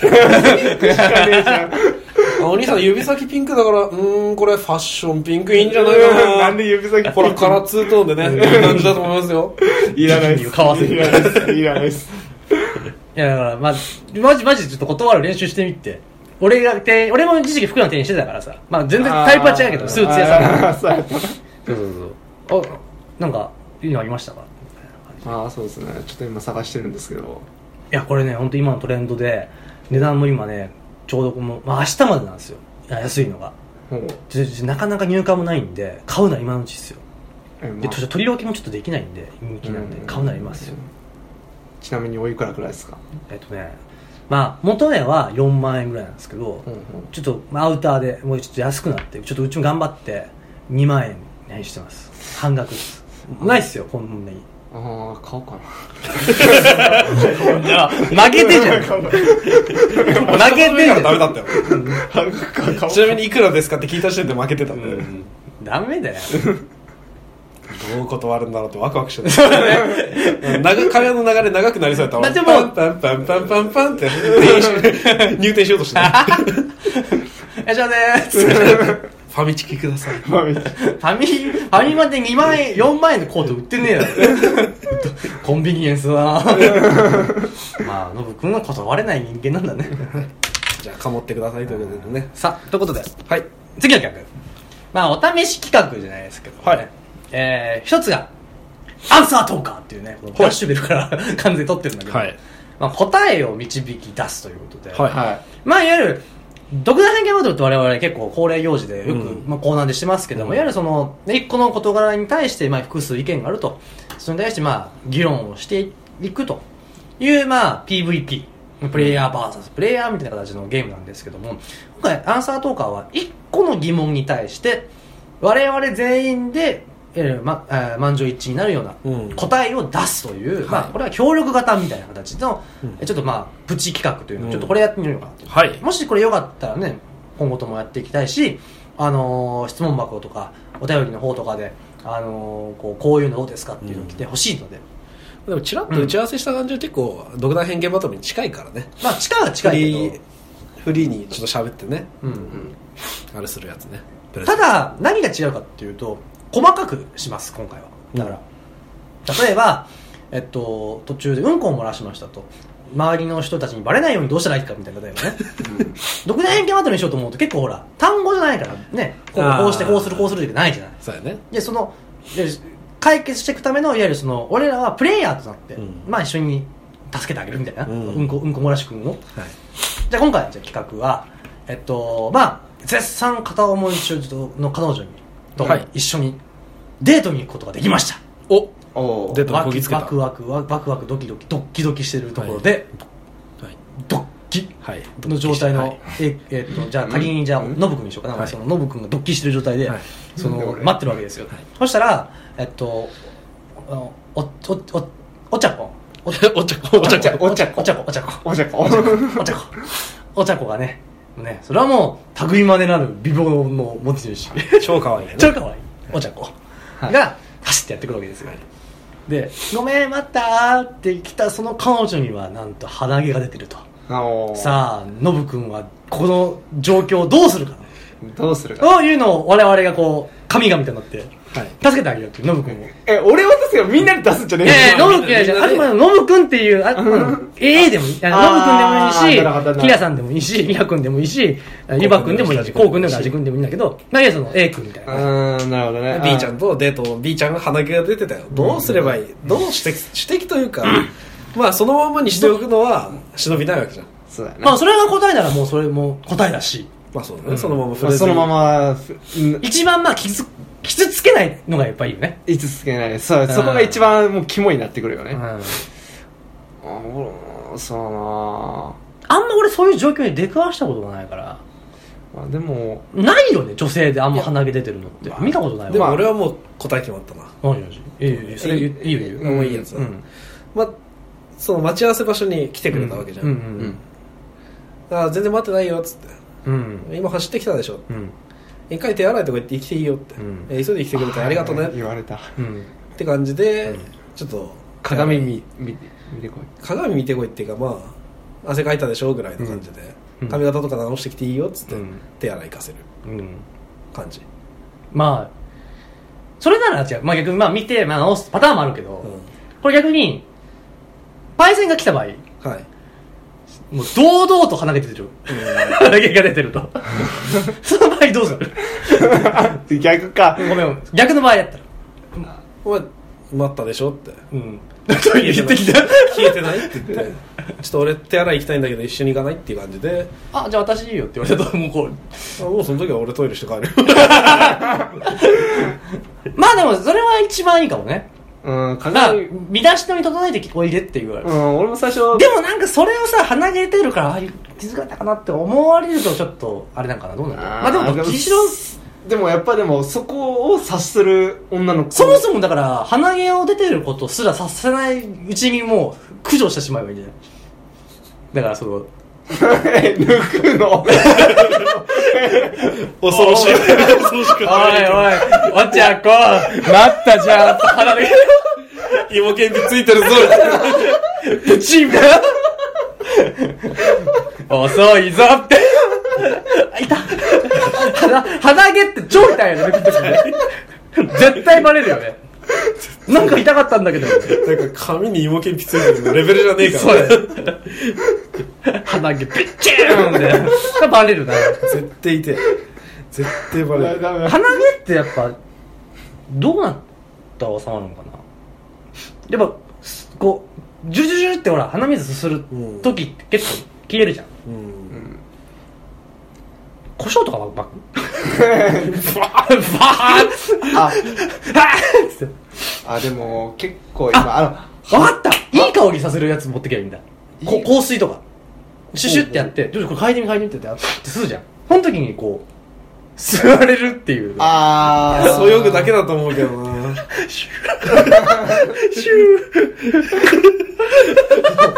あお兄さん指先ピンクだからうーんこれファッションピンクいいんじゃないかな。なんで指先ほらカラーツートーンでねいい感じだと思いますよ。いらないっす。買わせる。いらないっす。いらないっす。いやだからまあマジマジちょっと断る練習してみて。俺が店員俺も一時期服の店員してたからさ。まあ全然タイプは違うけどスーツ屋さんそうそうそうあなんかいいのありましたかああそうですね。ちょっと今探してるんですけど。いやこれね本当今のトレンドで値段も今ねちょうどこの、まあ、明日までなんですよ。安いのが。なかなか入荷もないんで買うなら今のうちですよ。えまあ。でと取り置きもちょっとできないんで人気なんでうん。買うなら今ですよ。ちなみにおいくらくらいですか？えっとねまあ元値は4万円ぐらいなんですけど、うんうん。ちょっとまあアウターでもうちょっと安くなってちょっとうちも頑張って2万円にしてます。半額ですないっすよこんなに。ああ買おうかいや負けてじゃん。負けてじゃん。ダメだったよなちなみにいくらですかって聞いた時点で負けてたんで、ダメだよ。どう断るんだろうってワクワクしてた長会話の流れ長くなりそうやった。わだってもうパンパンパンパンパンって。入店しようとしてたえじゃあねーっつってファミチキください。ファミ、ファミマで2万円、4万円のコート売ってねえだろ。コンビニエンスだな。まあ、ノブ君は断れない人間なんだね。じゃあかもってくださいということでね。さあ、ということで、はい。次の企画。まあ、お試し企画じゃないですけど、はい。えー、一つが、アンサートーカーっていうね、このフラッシュベルから 完全に取ってるんだけど、はい。まあ、答えを導き出すということで、はい。はまあ、いわゆる、独断偏見バトルって我々結構恒例行事でよく、うんまあ、コーナーでしてますけども、うんいわゆるその、ね一個の事柄に対して、まあ、複数意見があると。それに対して、まあ、議論をしていくという、まあ、PVP。プレイヤー VS プレイヤーみたいな形のゲームなんですけども、今回、アンサートーカーは一個の疑問に対して、我々全員でいわゆる、ま、えー満場一致になるようなうん。答えを出すという、まあ、はいこれは協力型みたいな形の、ちょっとまあプチ企画というのをうん。ちょっとこれやってみようかなと、はい。もしこれよかったらね今後ともやっていきたいし、あのー質問箱とかお便りの方とかで、あのーこうこういうのどうですかっていうのを来てほしいので、でもちらっと打ち合わせした感じは結構独断偏見バトルに近いからね。まあ近いは近いフリーけフリーにちょっと喋ってね。ど、うん。あれするやつね。ただ何が違うかっていうと細かくします今回は。だから、例えば、えっと、途中でうんこを漏らしましたと。周りの人たちにバレないようにどうしたらいいかみたいな例えばね。独断偏見バトルにしようと思うと結構ほら単語じゃないからね。こうこうしてこうするこうするってないじゃない。そうやね。でそので解決していくためのいわゆるその俺らはプレイヤーとなって、うん。まあ一緒に助けてあげるみたいな、ううんん、こうんこ漏らし君を。はい。じゃあ今回じゃあ企画はえっとまあ絶賛片思い中の彼女にとはい。一緒にデートに行くことができました、お。おデートのワクこぎつけた。ワクワクワクワクドキドキドッキドキしてるところで、はい。ドッキ。はい。の状態の、はい。ええっとじゃあ仮にじゃあうんノブ君にしようかな、はい。そのノブ君がドッキしてる状態で、はい。そのなんで俺。待ってるわけですよ、そしたらえっとあのおおおお茶子 おお茶子お茶子お茶子お茶子お茶子お茶子おじゃこ。お茶子お茶子お茶子がねねそれはもう類までなる美貌の持ち主。超可愛いね。超かわい。いお茶子が走ってやってくるわけですよ。で「ごめん待った」って来たその彼女にはなんと鼻毛が出てると。あさあノブ君はこの状況をどうするか。どうするか。というのを我々がこう神々となってはい。助けてあげようっていうノブ君を。え俺渡すよみんなに出すんじゃねえよノブ君じゃあくまでノブ君っていう、あ、あの AA でもいい。あのノブ君でもいいし、どキラさんでもいいし、ミハ君でもいいし、ユバ君でもいいし、コウ君でもいいし、君でもいいんだけど、まあ、いやその A 君みたいうな。ーんなるほどね。B ちゃんとデート B ちゃんが鼻毛が出てたよ。どうすればいい？どう指摘指摘というかまあそのままにしておくのは忍びないわけじゃん。そうだよね。まあ、それが答えならもうそれも答えだし、まあそうだね。そのまま触まあそのままん一番まあ、傷、傷つけないのがやっぱいいよね。いつつけない。そううんそこが一番もう肝になってくるよね。うん。あ俺そうだなあんま俺そういう状況に出くわしたことがないから、まあでもないよね、女性であんま鼻毛出てるのって。見たことないわ。でもまあ俺はもう答え決まったな。何何いいよいいよ、それいいよいいよいいよ。もういいやつだうん。まあその待ち合わせ場所に来てくれたわけじゃん、うんうんあ全然待ってないよっつってうん。うん。今走ってきたでしょ。うん。一回手洗いとか言って来ていいよって、うん。え急いで来てくれてありがとうね。言われた。うん。って感じで、うん。ちょっと鏡見見見てこい。鏡見てこいっていうかまあ汗かいたでしょぐらいの感じで、うん。髪型とか直してきていいよっつって、うん。手洗い行かせる。うん。感じ、まあ、それなら違う。まあ逆に、まあ見て、まあ直すパターンもあるけど、うこれ逆に、パイセンが来た場合、ん、はいもう堂々と鼻毛出てる。鼻毛が出てると。その場合どうする？逆かごめん、逆の場合やったら。お前待ったでしょってうん。トイレ行ってきた？消えてないって言ってちょっと俺手洗い行きたいんだけど一緒に行かないっていう感じであ、じゃあ私いいよって言われたと、もうこう。あもうその時は俺トイレして帰る まあでも、それは一番いいかもね。うんまあ鏡、身だしなみ整えておいでって言われる。うん俺も最初でもなんかそれをさ、鼻毛出てるから、ああ気づかれたかなって思われるとちょっと、あれなんかな、どうなんだろう。まあでも、どっちにしろ、でもやっぱでもそこを察する女の子そもそもだから、鼻毛を出てることすらさせないうちにもう、駆除してしまえばいいんじゃない？だからその、抜くの？恐ろしい恐ろしくおいおい、おっちゃんこ、なったじゃん、鼻毛、芋けんぴついてるぞプチン遅いぞって。あいた。鼻、鼻毛って超痛いよね、抜く。絶対バレるよね。なんか痛かったんだけど。なんか髪に芋けんぴついてるのレベルじゃねえからそうや。鼻毛ピッチーンって。バレるな。絶対いて絶対バレる鼻毛ってやっぱ、どうなったら収まるのかなやっぱ、こう、ジュジュジュってほら、鼻水すする時って結構消えるじゃん。うん胡椒とかはバッバーバーあはぁってあでも結構今あのわかったいい香りさせるやつ持ってけばいいんだ。こいい香水とか。シュシュってやって、ちょっとこれ嗅いでみ嗅いでみってやって吸うじゃん。その時にこう、吸われるっていう。ああそよぐだけだと思うけどなシュ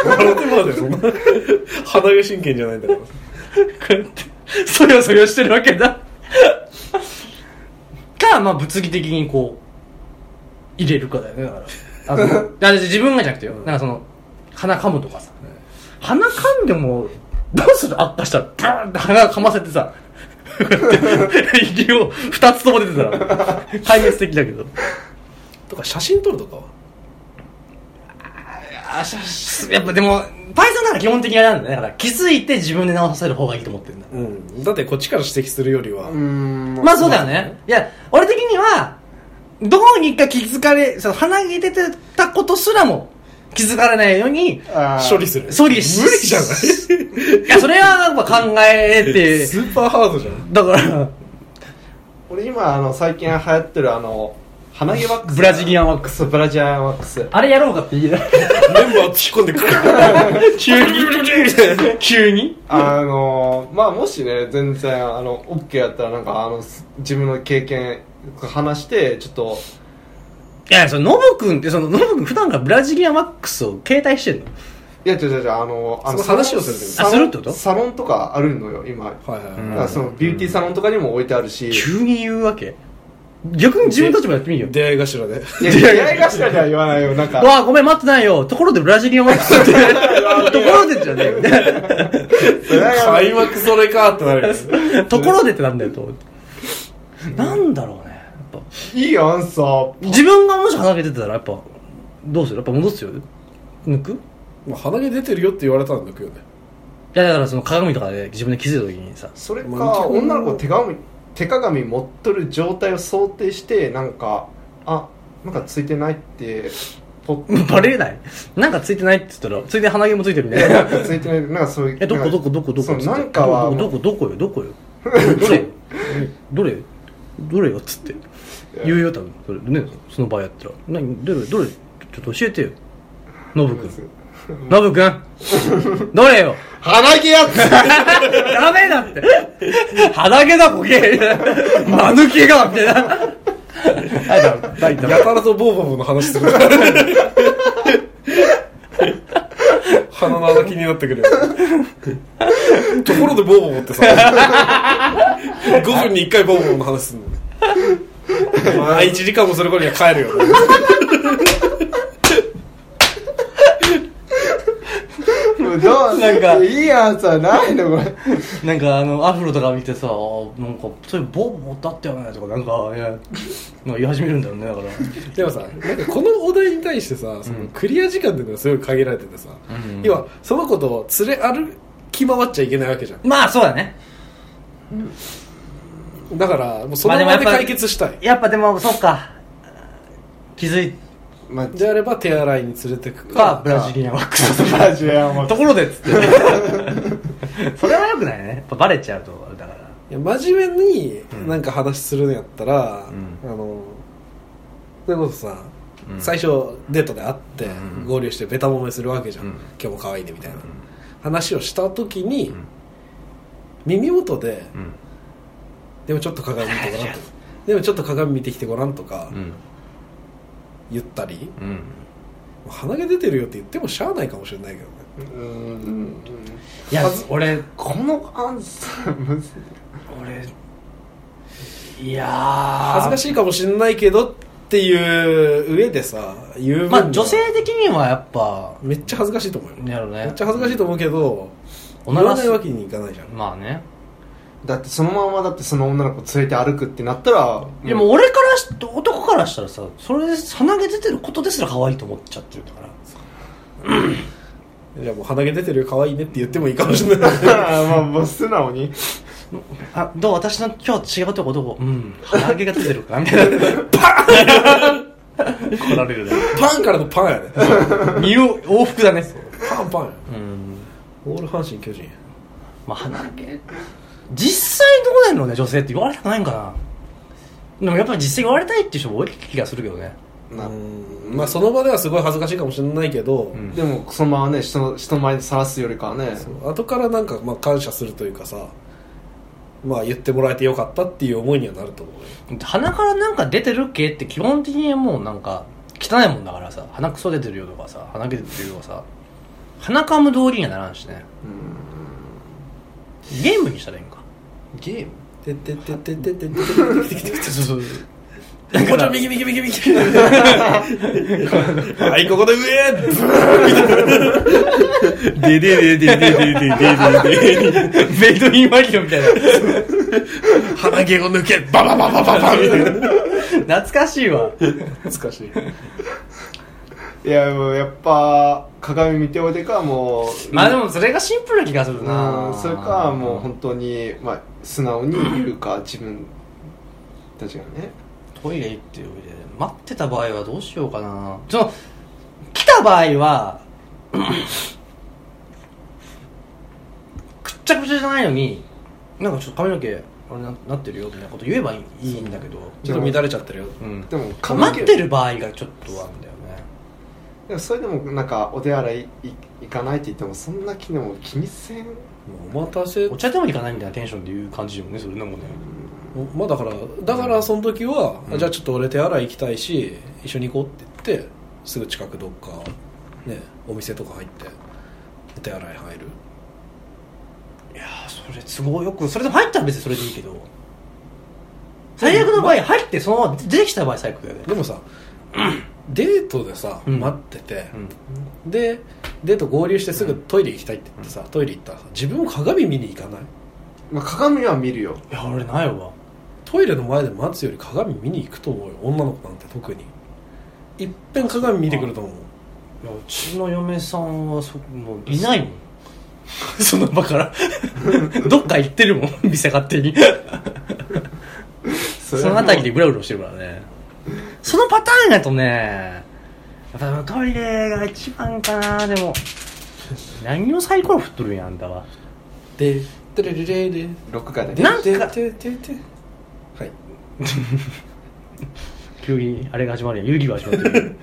笑ってまうでそんな鼻毛真剣じゃないんだからーこうやって、そよそよしてるわけだ。か、まあ物理的にこう、入れるかだよね、だから。あの あ自分がじゃなくてよ。なんかその、鼻噛むとかさ。鼻噛んでも、どうする悪化したら、バーンって鼻噛ませてさ、息を二つとも出てたら、壊滅的だけど。とか写真撮るとかは？あしゃやっぱでも、パイソンなら基本的にあれなんだね。だから気づいて自分で直させる方がいいと思ってるんだ。うんだってこっちから指摘するよりは、うんまあそうだよね。いや、俺的には、どうにか気づかれ、その鼻毛出てたことすらも気づかれないように、処理する。処理し無理じゃない？いや、それはやっぱ考えて、スーパーハードじゃん。だから、俺今あの最近流行ってるあの鼻毛ワックス。ブラジリアンワックス。スブラジリアンワックス。あれやろうかって言いなメンバー突っ込んでくる 急に？急に？あのまあもしね全然あの OK やったらなんかあのす自分の経験話してちょっといや、その、ノブ君って、その、ノブ君普段からブラジリアンワックスを携帯してんの？いや違う違う違うあのあの話をするってことサロンあするってこと？サロンとかあるのよ今。はいはいはい、だからそのビューティーサロンとかにも置いてあるし。急に言うわけ？逆に自分たちもやってみよ。出会い頭で。いや出会い頭では言わないよなんか。わあ、ごめん、待ってないよ。ところでブラジリアンワックスって。ところでじゃねえよ。開幕それかってなるよね。ところでってなんだよ、と思って。なんだろういいアンサー。自分がもし鼻毛出てたら、やっぱ、どうする？やっぱ戻すよ。抜く？いまあ鼻毛出てるよって言われたら抜くよね。や、だからその鏡とかで自分で気づいた時にさ、それか、まあ基本女の子手鏡手鏡持っとる状態を想定してなんかあなんかついてないってポッ バレない。なんかついてないって言ったら、ついで鼻毛もついてるみたいな。なんかついてない。なんかそういうえ、どこどこどこどこそうつってなんかはどこどこどこよ。どこよ どれ？どれ？どれよっつって言うよ多分。それねその場合やったら。何？どれ？どれ？ちょっと教えてよ。ノブくん ノブくんどれよ？鼻毛やつ。ダメだって。鼻毛だボケ。間抜けがみたいな。やたらとボーボーの話する。鼻の穴気になってくるよ。ところでボーボーってさ。5分に1回ボーボーの話するのま あ1時間もする頃には帰るよね。どうなんかいいアンサーないのこれ。なんかあのアフロとか見てさあなんかそういうボーボーだったよねとかなんかいや言い始めるんだよねだから。でもさなんかこのお題に対してさそのクリア時間っていうのがすごい限られててさ、うん。要はその子と連れ歩き回っちゃいけないわけじゃん。まあそうだねだからもうそのまあで解決したい、やっぱでもそうか。気づいまあであれば手洗いに連れてくか。かブラジリアンワックス。ブラジリアンワックところでっつって。それはよくないね。やっぱバレちゃうとだから。いや真面目にうん。なんか話するんやったら、ん。あのそれこそさ、うん。最初デートで会って、うん。合流してベタ褒めするわけじゃん、うん。今日も可愛いねみたいな、話をした時に、ん。耳元で、うんでもちょっと鏡見てごらんとか。でもちょっと鏡見てきてごらんとか。うん言ったり、うん鼻毛出てるよって言ってもしゃあないかもしれないけどね。うん。うん。いや俺このアンサーむずい。俺いやー。恥ずかしいかもしれないけどっていう上でさ言う分には。まあ女性的にはやっぱめっちゃ恥ずかしいと思うよ。やろうね。めっちゃ恥ずかしいと思うけど言おならすわないわけにいかないじゃん。まあねだってそのままだってその女の子連れて歩くってなったらでも俺からし男からしたらさそれで鼻毛出てることですら可愛いと思っちゃってるんだからいやもう鼻毛出てるよ可愛いねって言ってもいいかもしれない。まあもう素直に。あどう私の今日違うとこどこうん。鼻毛が出てるかみたいな。パン。来られるね。パンからのパンやね。身を往復だね。パンパンや。うん。オール阪神巨人や。まあ鼻毛実際どうなんのね女性って言われたくないんかな。でもやっぱり実際言われたいっていう人も多い気がするけどね。なうんまあその場ではすごい恥ずかしいかもしれないけど、ん。でもそのままね人の人前で晒すよりかはね。後からなんかまあ感謝するというかさまあ言ってもらえてよかったっていう思いにはなると思うよ鼻からなんか出てるっけって基本的にもうなんか汚いもんだからさ鼻くそ出てるよとかさ鼻毛出てるよとかさ鼻かむ通りにはならんしね。ゲームにしたらいいんかゲーム？ててててててててそうそう。もうちょい右右右右。はいここで上でででででででででメイドインマリオみたいな鼻毛を抜けババババババみたいな懐かしいわ懐かしいいやもうやっぱ鏡見ておいてかもうまあでもそれがシンプルな気がするうなんそれかもう本当にまあ素直に言うか 自分たちがね。トイレ行っておいで待ってた場合はどうしようかな。その来た場合は くっちゃくちゃじゃないのになんかちょっと髪の毛あれななってるよみたいなこと言えばいいいいんだけど、ちょっと乱れちゃってるよ。うん、でも待ってる場合がちょっとあるんだよねでもそれでもなんかお手洗いい行かないって言ってもそんな気でも気にせんお待たせ。お茶でも行かないみたいなテンションで言う感じよねそれでもね。まあだからだからその時は、うん。じゃあちょっと俺手洗い行きたいし一緒に行こうって言ってすぐ近くどっかねお店とか入ってお手洗い入る。いやーそれ都合よくそれでも入ったら別にそれでいいけど。最悪の場合入ってそのまま出てきた場合最悪だよね。でもさ、デートでさ、うん。待ってて、うん。でデート合流してすぐトイレ行きたいって言ってさ、トイレ行ったらさ自分も鏡見に行かない？まあ、鏡は見るよ。いや俺ないわ。トイレの前で待つより鏡見に行くと思うよ女の子なんて特に。いっぺん鏡見てくると思う。いやうちの嫁さんはそもういないもん。その場から どっか行ってるもん店勝手に。その辺りでブラブラしてるからねそのパターンだとねやっぱトイレが一番かな。でも何をサイコロ振っとるんやあんたは。ででれれれれ録画ででなんかでででではい。急にあれが始まるやん。遊戯が始まってる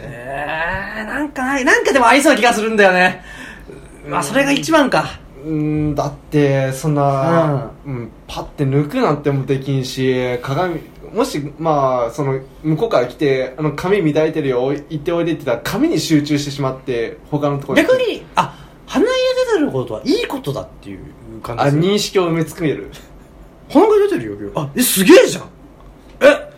えー、なんかない。なんかでもありそうな気がするんだよね。まあそれが一番か。うんだってそんな、うんパッて抜くなんてもできんし鏡もしまあその向こうから来てあの髪乱れてるよ行っておいでって言ったら髪に集中してしまって他のところ逆にあ鼻毛出てることはいいことだっていう感じあでする認識を埋め尽める。鼻毛出てるよ今日。あえすげえじゃん。え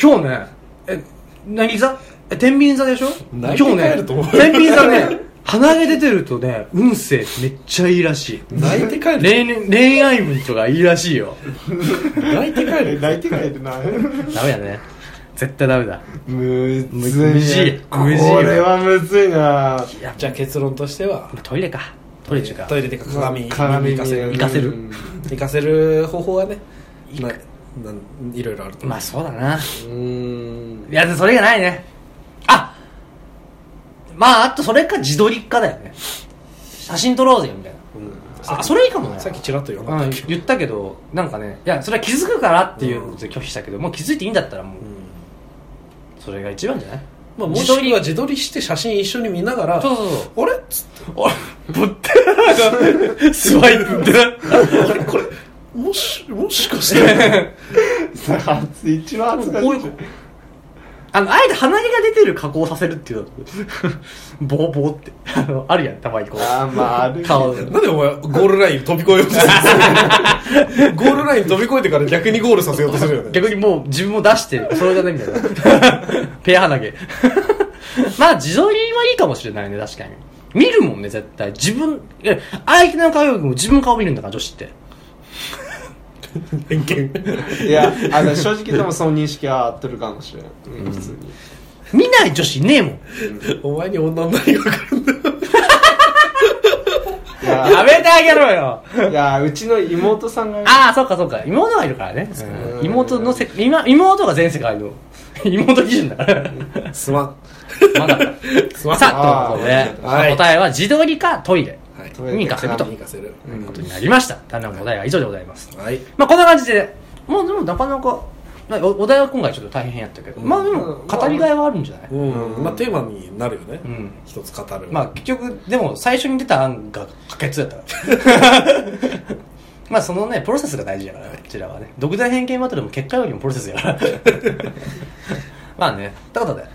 今日ねえ何座？え天秤座でしょ？泣いて帰ると思う。今日ね天秤座ね鼻毛出てるとね運勢めっちゃいいらしい。泣いて帰る？恋愛恋愛運とかいいらしいよ。泣いて帰る？泣いて帰るなダメだね。絶対ダメだ。むむずいね。むずい。これはむずいな。じゃあ結論としては？トイレか。トイレっていうか。トイレでか鏡。鏡。に行かせる。行かせる？うん行かせる方法はねななんいろいろあると思う。まあそうだな。うん。いやでそれがないね。あまああとそれか自撮りかだよね。写真撮ろうぜみたいな。あそれいいかもね。さっきちらっと言わうんなかった言ったけどなんかねいやそれは気づくからっていうので拒否したけど、もう気づいていいんだったらもうそれが一番じゃない？まあ、もしくは自撮りして写真一緒に見ながらそうそうそう。あれ？っつって。あれ？ぶってスワイプってこれもしもしかして。さあ一番恥ずかしいこういうあのあえて鼻毛が出てる加工させるっていうの。ボーボーって。あのあるやんたまにこうあーまあある顔。なんでお前ゴールライン飛び越えようとする ゴールライン飛び越えてから逆にゴールさせようとするよね。逆にもう自分も出してそれがねみたいな ペア鼻毛。まあ自撮りはいいかもしれないね確かに。見るもんね絶対。自分相手の顔よりも自分の顔見るんだから女子って偏見いやあの正直でもその認識は合ってるかもしれない、うん、普通に。見ない女子いねえもん。お前に女の何が分かるんだ。や。やめてあげろよ。いやうちの妹さんが。ああそっかそっか。妹がいるからね、うん。妹のせ今妹が全世界の 妹基準だから。すまん。分かったすまん。さあということで、はい。答えは自撮りかトイレはい。に行かせると。行かせる。ということになりました。単なる答えは以上でございます。はい。まあこんな感じで。もうでもなかなかまあおお題は今回ちょっと大変やったけど、まあでも語りがいはあるんじゃない、うん。まあテーマになるよね。うん。一つ語る。まあ結局でも最初に出た案が可決やったから。まあそのね、プロセスが大事だから、こちらはね。独断偏見バトルも結果よりもプロセスやから。まあね、ということで。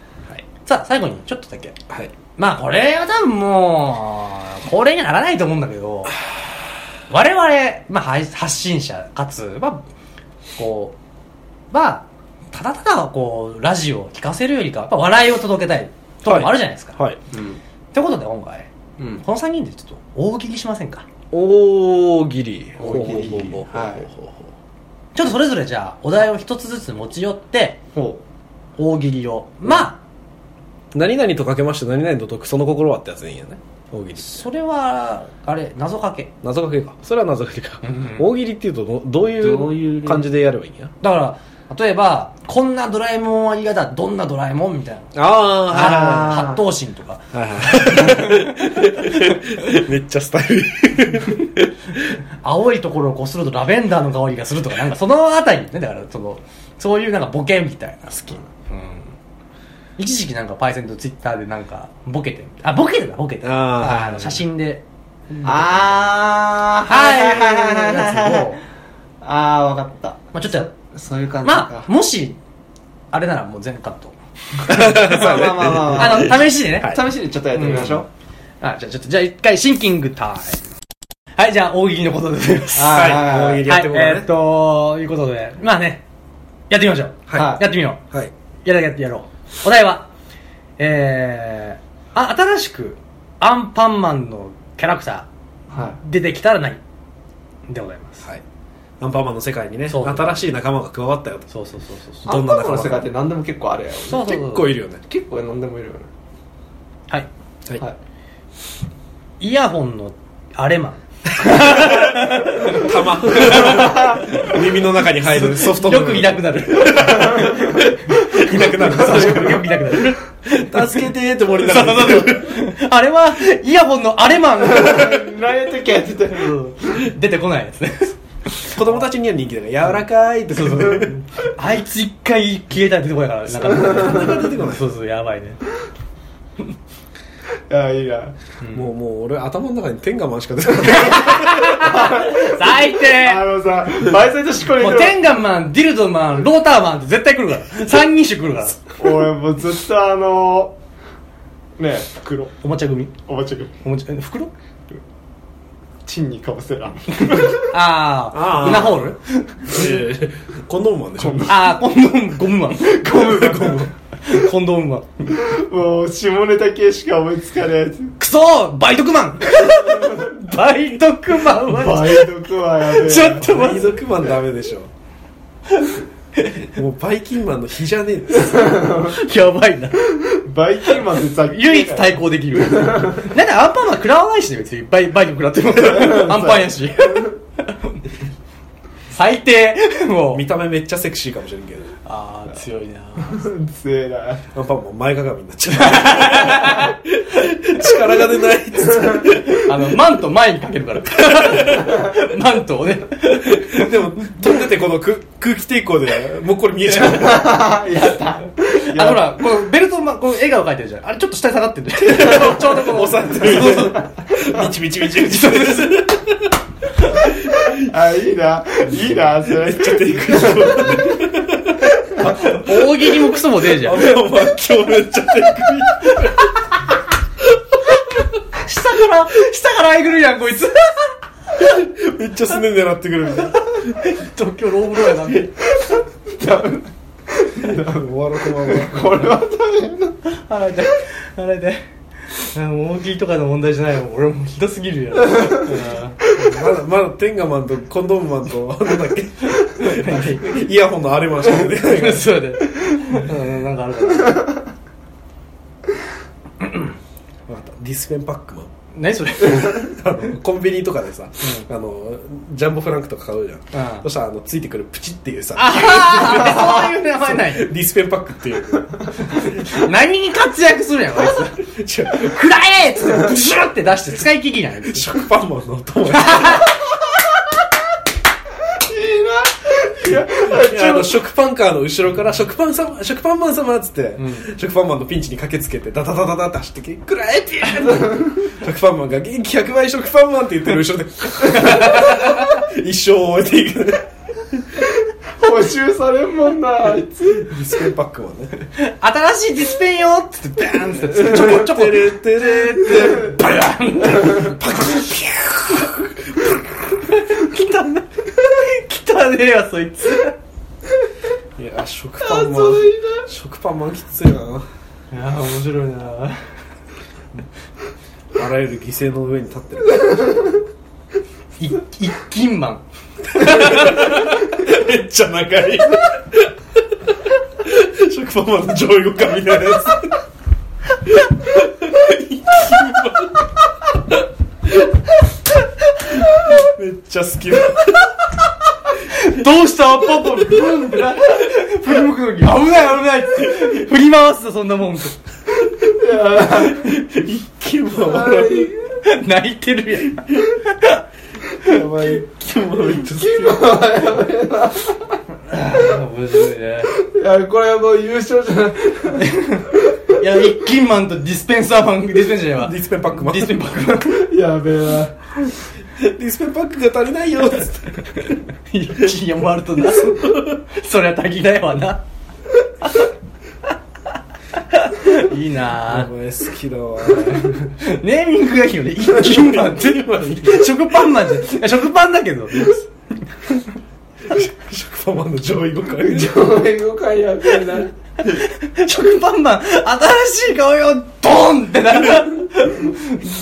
さあ、最後にちょっとだけ。はいまあこれは多分もう、恒例にはならないと思うんだけど、我々、まあ発発信者、かつ、まあ、こう、まあ、ただただこう、ラジオを聞かせるよりか、やっぱ笑いを届けたいところもあるじゃないですか。はい。うんということで今回、うん。この3人でちょっと大喜利しませんか？大喜利。大喜利。ちょっとそれぞれじゃあ、お題を一つずつ持ち寄って、ほ大喜利を。まあ、何々とかけまして何々と解くその心はってやつでいいんやね大喜利それは、あれ、謎かけ。謎かけかそれは謎かけか、うんうん大喜利っていうとどどういどういうう感じでやればいいんや？だから、例えば、こんなドラえもんは嫌だ、どんなドラえもん？みたいな。ああー八頭身とか。はいはい めっちゃスタイル青いところをこするとラベンダーの香りがするとか、なんかそのあたりね、だからその、そういうなんかボケみたいな。好き。うん。一時期なんかパイセンとツイッターでなんか、ボケて、あ、ボケてだ、ボケて。あーの写真で。うあーはいはいはいはいああわかったまあちょっとや、そういう感じかまあ、もし、あれならもう全カット。まあまあまあまあまああの、試しでね。試しにちょっとやってみましょうあ、じゃあちょっと、じゃあ一回シンキングタイム。はい、じゃあ大喜利のことでございます。はい大喜利やってもらうねはい、えーっと、いうことで、まあね、やってみましょう。はいやってみよう。はいやるだけやろう。お題は、えー、あ、新しくアンパンマンのキャラクタはー出てきたら何でございます。はい。アンパンマンの世界にねそう新しい仲間が加わったよと。そうそうそうそういそう。どんな仲間アンパンマンの世界って何でも結構あるやろ。そうそうそう結構いるよね。結構何でもいるよね。はい。はい、はい。イヤホンのアレマン。玉耳の中に入るソフトよくいなくなる。いなくなるよくいなくなる。助けてーって森の中にあれは、イヤホンのアレマン。何やったっけやってた出てこないですね。子供たちには人気だから柔らかいってそうそうあいつ一回消えたら出てこないから。なかなか出てこないそうそう、やばいね。ああいいな。もうもう俺頭の中に天下マンしか出てこない。最低。あのさバイセントしこれもう、テンガンマン、ディルドマン、ローターマンって絶対来るから。三人種来るから。俺もうずっとあのねえ袋。おもちゃ組？おばちゃくおもちゃ、え袋？チンにかぶせらああー。ー、ウナホール？えーコンドームマンでしょ。あー、コンドーム、ゴムマン。ゴム、ゴム。コンドームマン。もう下ネタ系しか思いつかないやつクソーバイトクマンバイトクマンは、バイトクはやべえちょっと待海賊マンダメでしょもうバイキンマンの日じゃねえ やばいな。バイキンマンってさ唯一対抗できる。なんだ、アンパンマン食らわないしね、別に。バイバイト食らっても。アンパンやし。最低もう。見た目めっちゃセクシーかもしれんけどあー、強いな。強えな。アンパンマン前かがみになっちゃう。力が出ない。あの、マント前にかけるから。マントをね。でも飛んでてこの空空気抵抗でもうこれ見えちゃう。やった。あのほら、このベルト、ま、この笑顔描いてるじゃん。あれちょっと下に下がってる。ちょうどこの。押さえてる。みちみちみちみちあいいな。いいなそれ。ちゃテイク大喜利もクソも出えじゃん。めっちゃ下から、下からあいぐるやん、こいつ。めっちゃすね狙ってくるみたいな東京ローブローやな。終わろうこのままこれは。あの大喜利とかの問題じゃないもん。俺もうひどすぎるよ。まだまだテンガマンとコンドームマンと なんだっけ イヤホンのあれマンしか出てないから そうやで。うん、なんかあるかな。分かったディスペンパックマン何それ？コンビニとかでさ、あのジャンボフランクとか買うじゃん、うんそしたらあのついてくるプチっていうさああ、そういう名前ない。ディスペンパックっていう。何に活躍するやん、こいつ。くらえっつって、ブシューって出して使い切りなんや。食パンマンの友達いいなあの食パンカーの後ろから食パン様食パンマン様っつって、食パンマンのピンチに駆けつけてダダダダダって走ってきて「くらえピーン!」食パンマンが元気100倍食パンマンって言ってる後ろで一生を終えていく補修されんもんなあいつディスペンパックもね新しいディスペンよっつってバーンってちょこちょこテレテレテバランパク汚ね汚ねえわそいつ。いや食パンマン食パンマンきついな。いやー面白いな。あらゆる犠牲の上に立ってる。い一斤マン。めっちゃ長い。食パンマンの上位互換みたいなやつ。めっちゃ好きだどうした？パパブン。ってな振り向くのに危ない危ないって振り回すぞそんなもん一気も笑い泣いてるやん。やばい。一気もめっちゃ好き面白いねいやこれはもう優勝じゃない。いや一斤マンとディスペンサーマンディスペンサーじゃないわ。ディスペンパックマンディスペンパックマンやべえなディスペンパックが足りないよっつって。一斤や回るとな。そりゃ足りないわな。いいな。お前好きだわ。ぁネーミングがいいよね。一斤マンって食パンマンじゃ食パンだけど。食パンマンの上位互換上映後会やべえな 食パンマン新しい顔よドンってな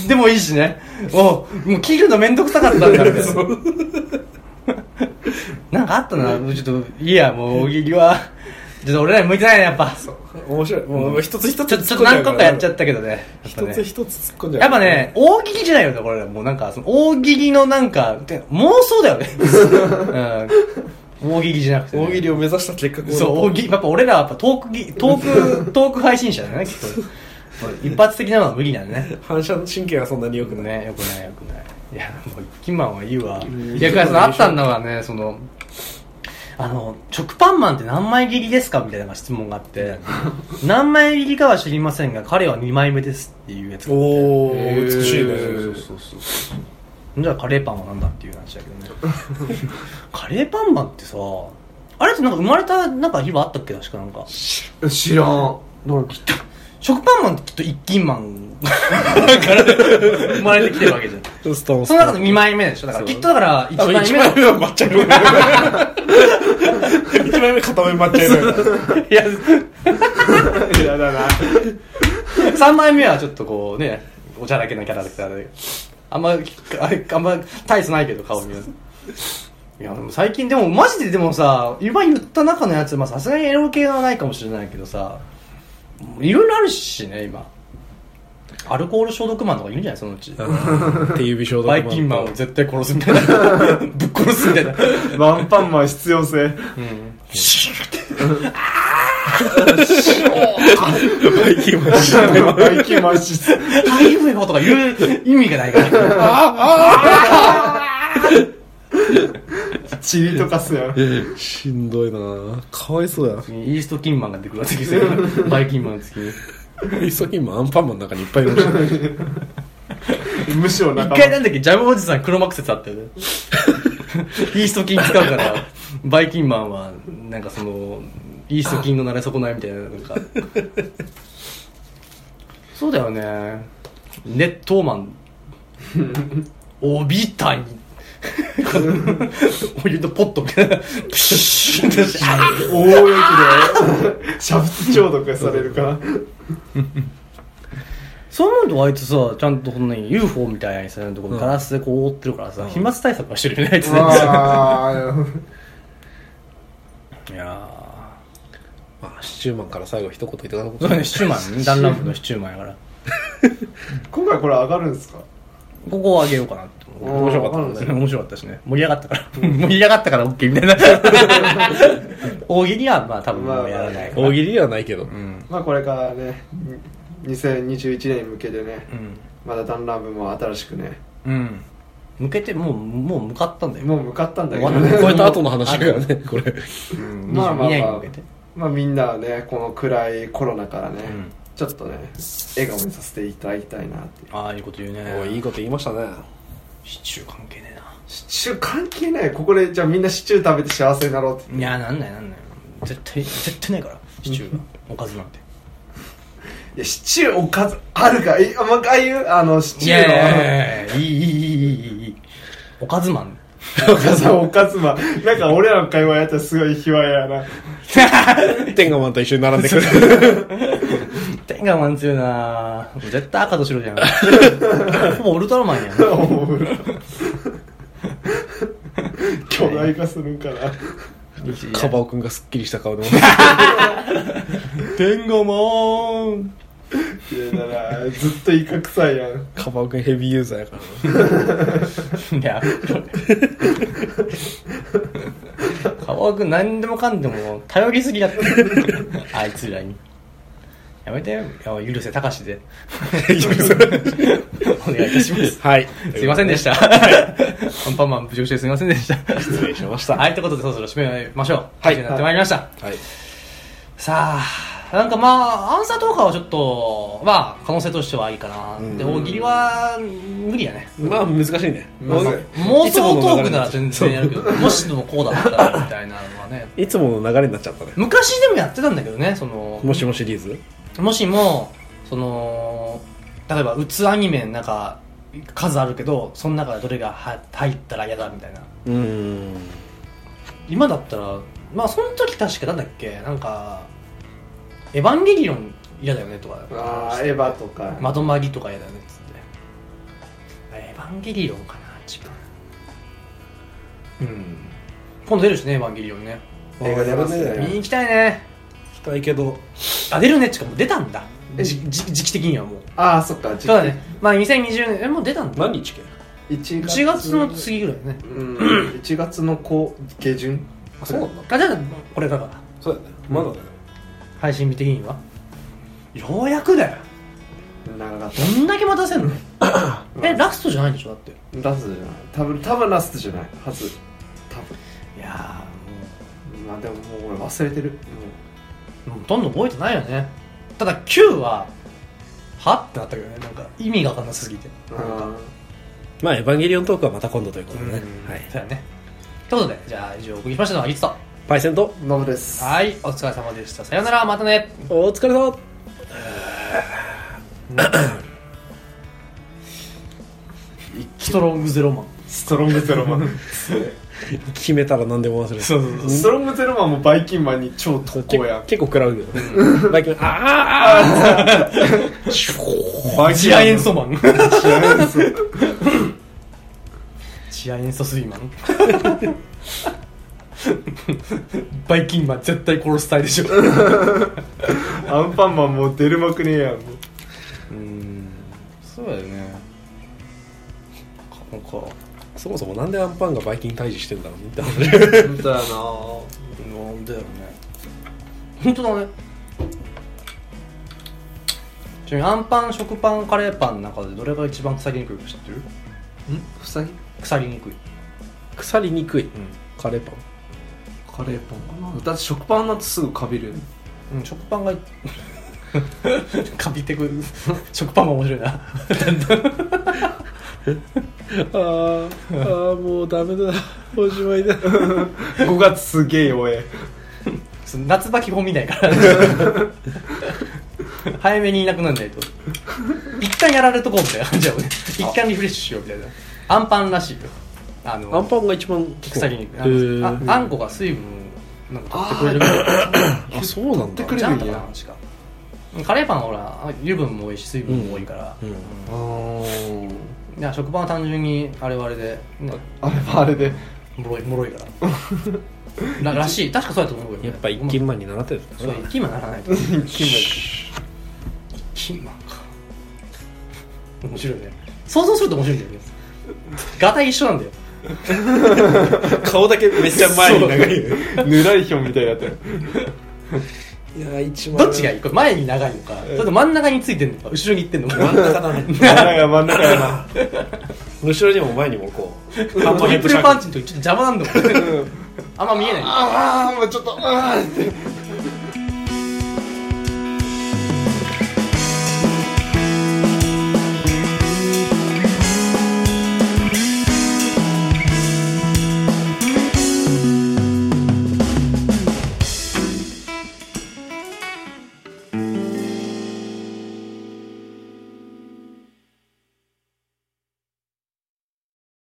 でもいいしね。おうもう切るのめんどくさかったんだからなんかあったなちょっといいやもう大喜利は。ちょっと俺らに向いてないねやっぱ。面白い。もう一つ一つちょっと何個かやっちゃったけどね。一つ一つ突っ込んじゃう。やっぱね、大喜利じゃないよね、これ。もうなんか、その大喜利のなんか、て妄想だよね。うん。大喜利じゃなくて、ね。大喜利を目指した結果こそう、大喜利。やっぱ俺らはやっぱトークぎ、トーク、トーク配信者だよね、きっと。一発的なのは無理なんだね。反射神経がそんなに良くないね、よくないよくない。いや、もう一斤マンはいいわ。いや、そのあったんだがね、その、あの、食パンマンって何枚切りですかみたいな質問があって、何枚切りかは知りませんが、彼は2枚目ですっていうやつがあっておお美しいねそうそうそうじゃあカレーパンは何だっていう話だけどね。カレーパンマンってさあれってなんか生まれたなんか日はあったっけ確かなんか。知らん。食パンマンってきっと一斤マン。から生まれてきてるわけじゃん。その中の2枚目でしょ。だからきっとだから1多分枚目一枚目は抹茶色。一枚目片目抹茶色いややだな3枚目はちょっとこうねおちゃらけなキャラクターであんまああんま大差ないけど顔見る。いやでも最近でもマジででもさ今言った中のやつまあさすがにエロ系はないかもしれないけどさいろいろあるしね今。アルコール消毒マンとかいるんじゃないそのうち。手指消毒バイキンマンを絶対殺すみたいな。ぶっ殺すみたいな。ワンパンマン必要性。シューってバイキンマンバイキンマン質ハイウェイとか言う意味がないからチリとかすやんしんどいなかわいそうやイーストキンマンが出てくるわけですよバイキンマンの次にイソキンマンアン。パンマンの中にいっぱいいるむしろ一回なんだっけジャムおじさん黒幕説あったよねイースト菌使うからバイキンマンはなんかそのイースト菌の慣れ損ないみたいななんか。そうだよね。ネットーマン。おびたにお湯のポット。みたいなプシュッて大泳ぎで煮沸消毒されるから。そう思うとあいつさちゃんとこんなに UFO みたいにさところガラスでこう覆ってるからさ、飛沫対策はしてるよねあいつね。あいやまあシチューマンから最後一言いただこーそうねシチューマンダンランプのシチューマンやから。今回これ上がるんですか？ここをあげようかなって思う。面 面白かったね。面白かったしね。盛り上がったから。盛り上がったから OK みたいな。大喜利はまあ多分もうやらない。から大喜利はないけど。うん。まあこれからね2021年に向けてねうん。まだダンランブも新しくね。うん。向けてもうもう向かったんだよ。もう向かったんだけど終わっね超えた後の話だよねこれ。うん。まあまあ22年にまあ向けてまあみんなはねこの暗いコロナからね、うん。ちょっとね笑顔にさせていただきたいなってああいうこと言うね。おいいいこと言いましたね。シチュー関係ねえな。シチュー関係ないここでじゃあみんなシチュー食べて幸せになろうっていやなんないなんない。絶対絶対ないからシチューが。おかずなんて。いやシチューおかずあるかいあもう一回言う？あのシいチューの。やいやいやいやいいいいいいいいいい。おかずマンおかずおかずまなんか俺らの会話やったらすごい卑猥やな。天下マンと一緒に並んでくる。天下マン強いな絶対赤と白じゃん。ほぼウルトラマンやん。巨大化するんかな。カバオくんがすっきりした顔で天下マンいやだからずっとイカ臭いやん。カバオくんヘビーユーザーやから。いや川尾君何でもかんでも頼りすぎだって。あいつらに。やめてよ。許せたかしで。お願いいたします。はい。すいませんでした。アンパンマン侮辱してすいませんでした。失礼しました。はいということでそろそろ締めましょう。はい。になってまいりました、はい。さあなんかまあアンサートーカーはちょっとまあ可能性としてはいいかな、うん。で大喜利は無理やね。まあ難しいね。まあ妄想トークなら全然やるけどもしでもこうだったらみたいなのはね。いつもの流れになっちゃったね。昔でもやってたんだけどねそのもしもシリーズ？もしもその例えばうつアニメなんか数あるけどその中でどれがは入ったら嫌だみたいな。うーん。今だったらまあその時確かなんだっけ？なんかエヴァンゲリオン嫌だよねとか。あーエヴァとか。まとまりとか嫌だよねっつって。エヴァンゲリオンかな一番。うん。今度出るしねエヴァンゲリオンね。映画出ますね見に行きたいね。したいけど。あ出るね。っちかもう出たんだ。えじじ時期的にはもう。ああそっかそうだね。まあ2020年えもう出たんだ？何日系1 1月の次ぐらいね。うん。1月の後下旬？あそうなんだ。あじゃあこれだからそうだよね。まだだよ配信日的には？ようやくだよ。長かっどんだけ待たせんの？えラストじゃないんでしょ？だって。たラストじゃない。多分多分ラストじゃないはず。多分。いやまあでももう俺忘れてる。ーもうほとんど覚えてないよね。ただ9ははってなったけどね。なんか意味が分かんなすぎて。もうあまあエヴァンゲリオントークはまた今度ということでね。はい。そうだね。ということでじゃあ以上お送りしましたのはリツとパイセンと。ノブです。はいお疲れ様でした。さようならまたね。お疲れ様。ストロングゼロマン。ストロングゼロマン。決めたら何でも忘れる。そうそうそう。ストロングゼロマンもバイキンマンに超特結攻や。ん。結構食らうけどバイキンああバイチアエンソマン。チアエンソチアエンソスイマン バイキンマン絶対殺すたいでしょ。アンパンマンもう出るまくねえやんもう。うん。そうだよね。なんかそもそもなんでアンパンがバイキン退治してんだろうって話本当やな。なんだよね。本当だね。ちなみにアンパン食パンカレーパンの中でどれが一番腐りにくいか知ってる？ん？ふさぎ腐りにくい。腐りにくい。うん。カレーパンカレーパンかな。だって食パンなんてすぐかびる。うん、食パンがかび てくる。食パンが面白いな。あーあーもうダメだ。おしまいだ。5月すげえ弱え。その夏場基本見ないから。早めにいなくならないと。一旦やられとこうみたいな感じだよね。一旦リフレッシュしようみたいな。アンパンらしいよあのアンパンが一番腐りにあのああんこが水分なんか取ってくれる。あそうなんだ。取ってくれじゃんとるんやかな確か。カレーパンはほら油分も多いし水分も多いから、うん。あー。いや食パンは単純にあれはあれでね。あれはあれで。もろいもろいから。ららしい。確かそうやと思うよ、ね、やっぱ一斤前に習ってるそうな一斤マンならないと。一斤マンか。面白いね。想像すると面白いんだよね。ガタイ一緒なんだよ 顔だけめっちゃ前に長い。ぬらりひょんみたいになってる。いや一番。どっちがいい？これ前に長いのか。それと真ん中についてんのか。後ろに行ってんのか。真ん中だね真ん中真ん中やな。後ろにも前にもこう。トリプルパンチの時ちょっと邪魔なんだもん。あんま見えない。ああもうちょっとああって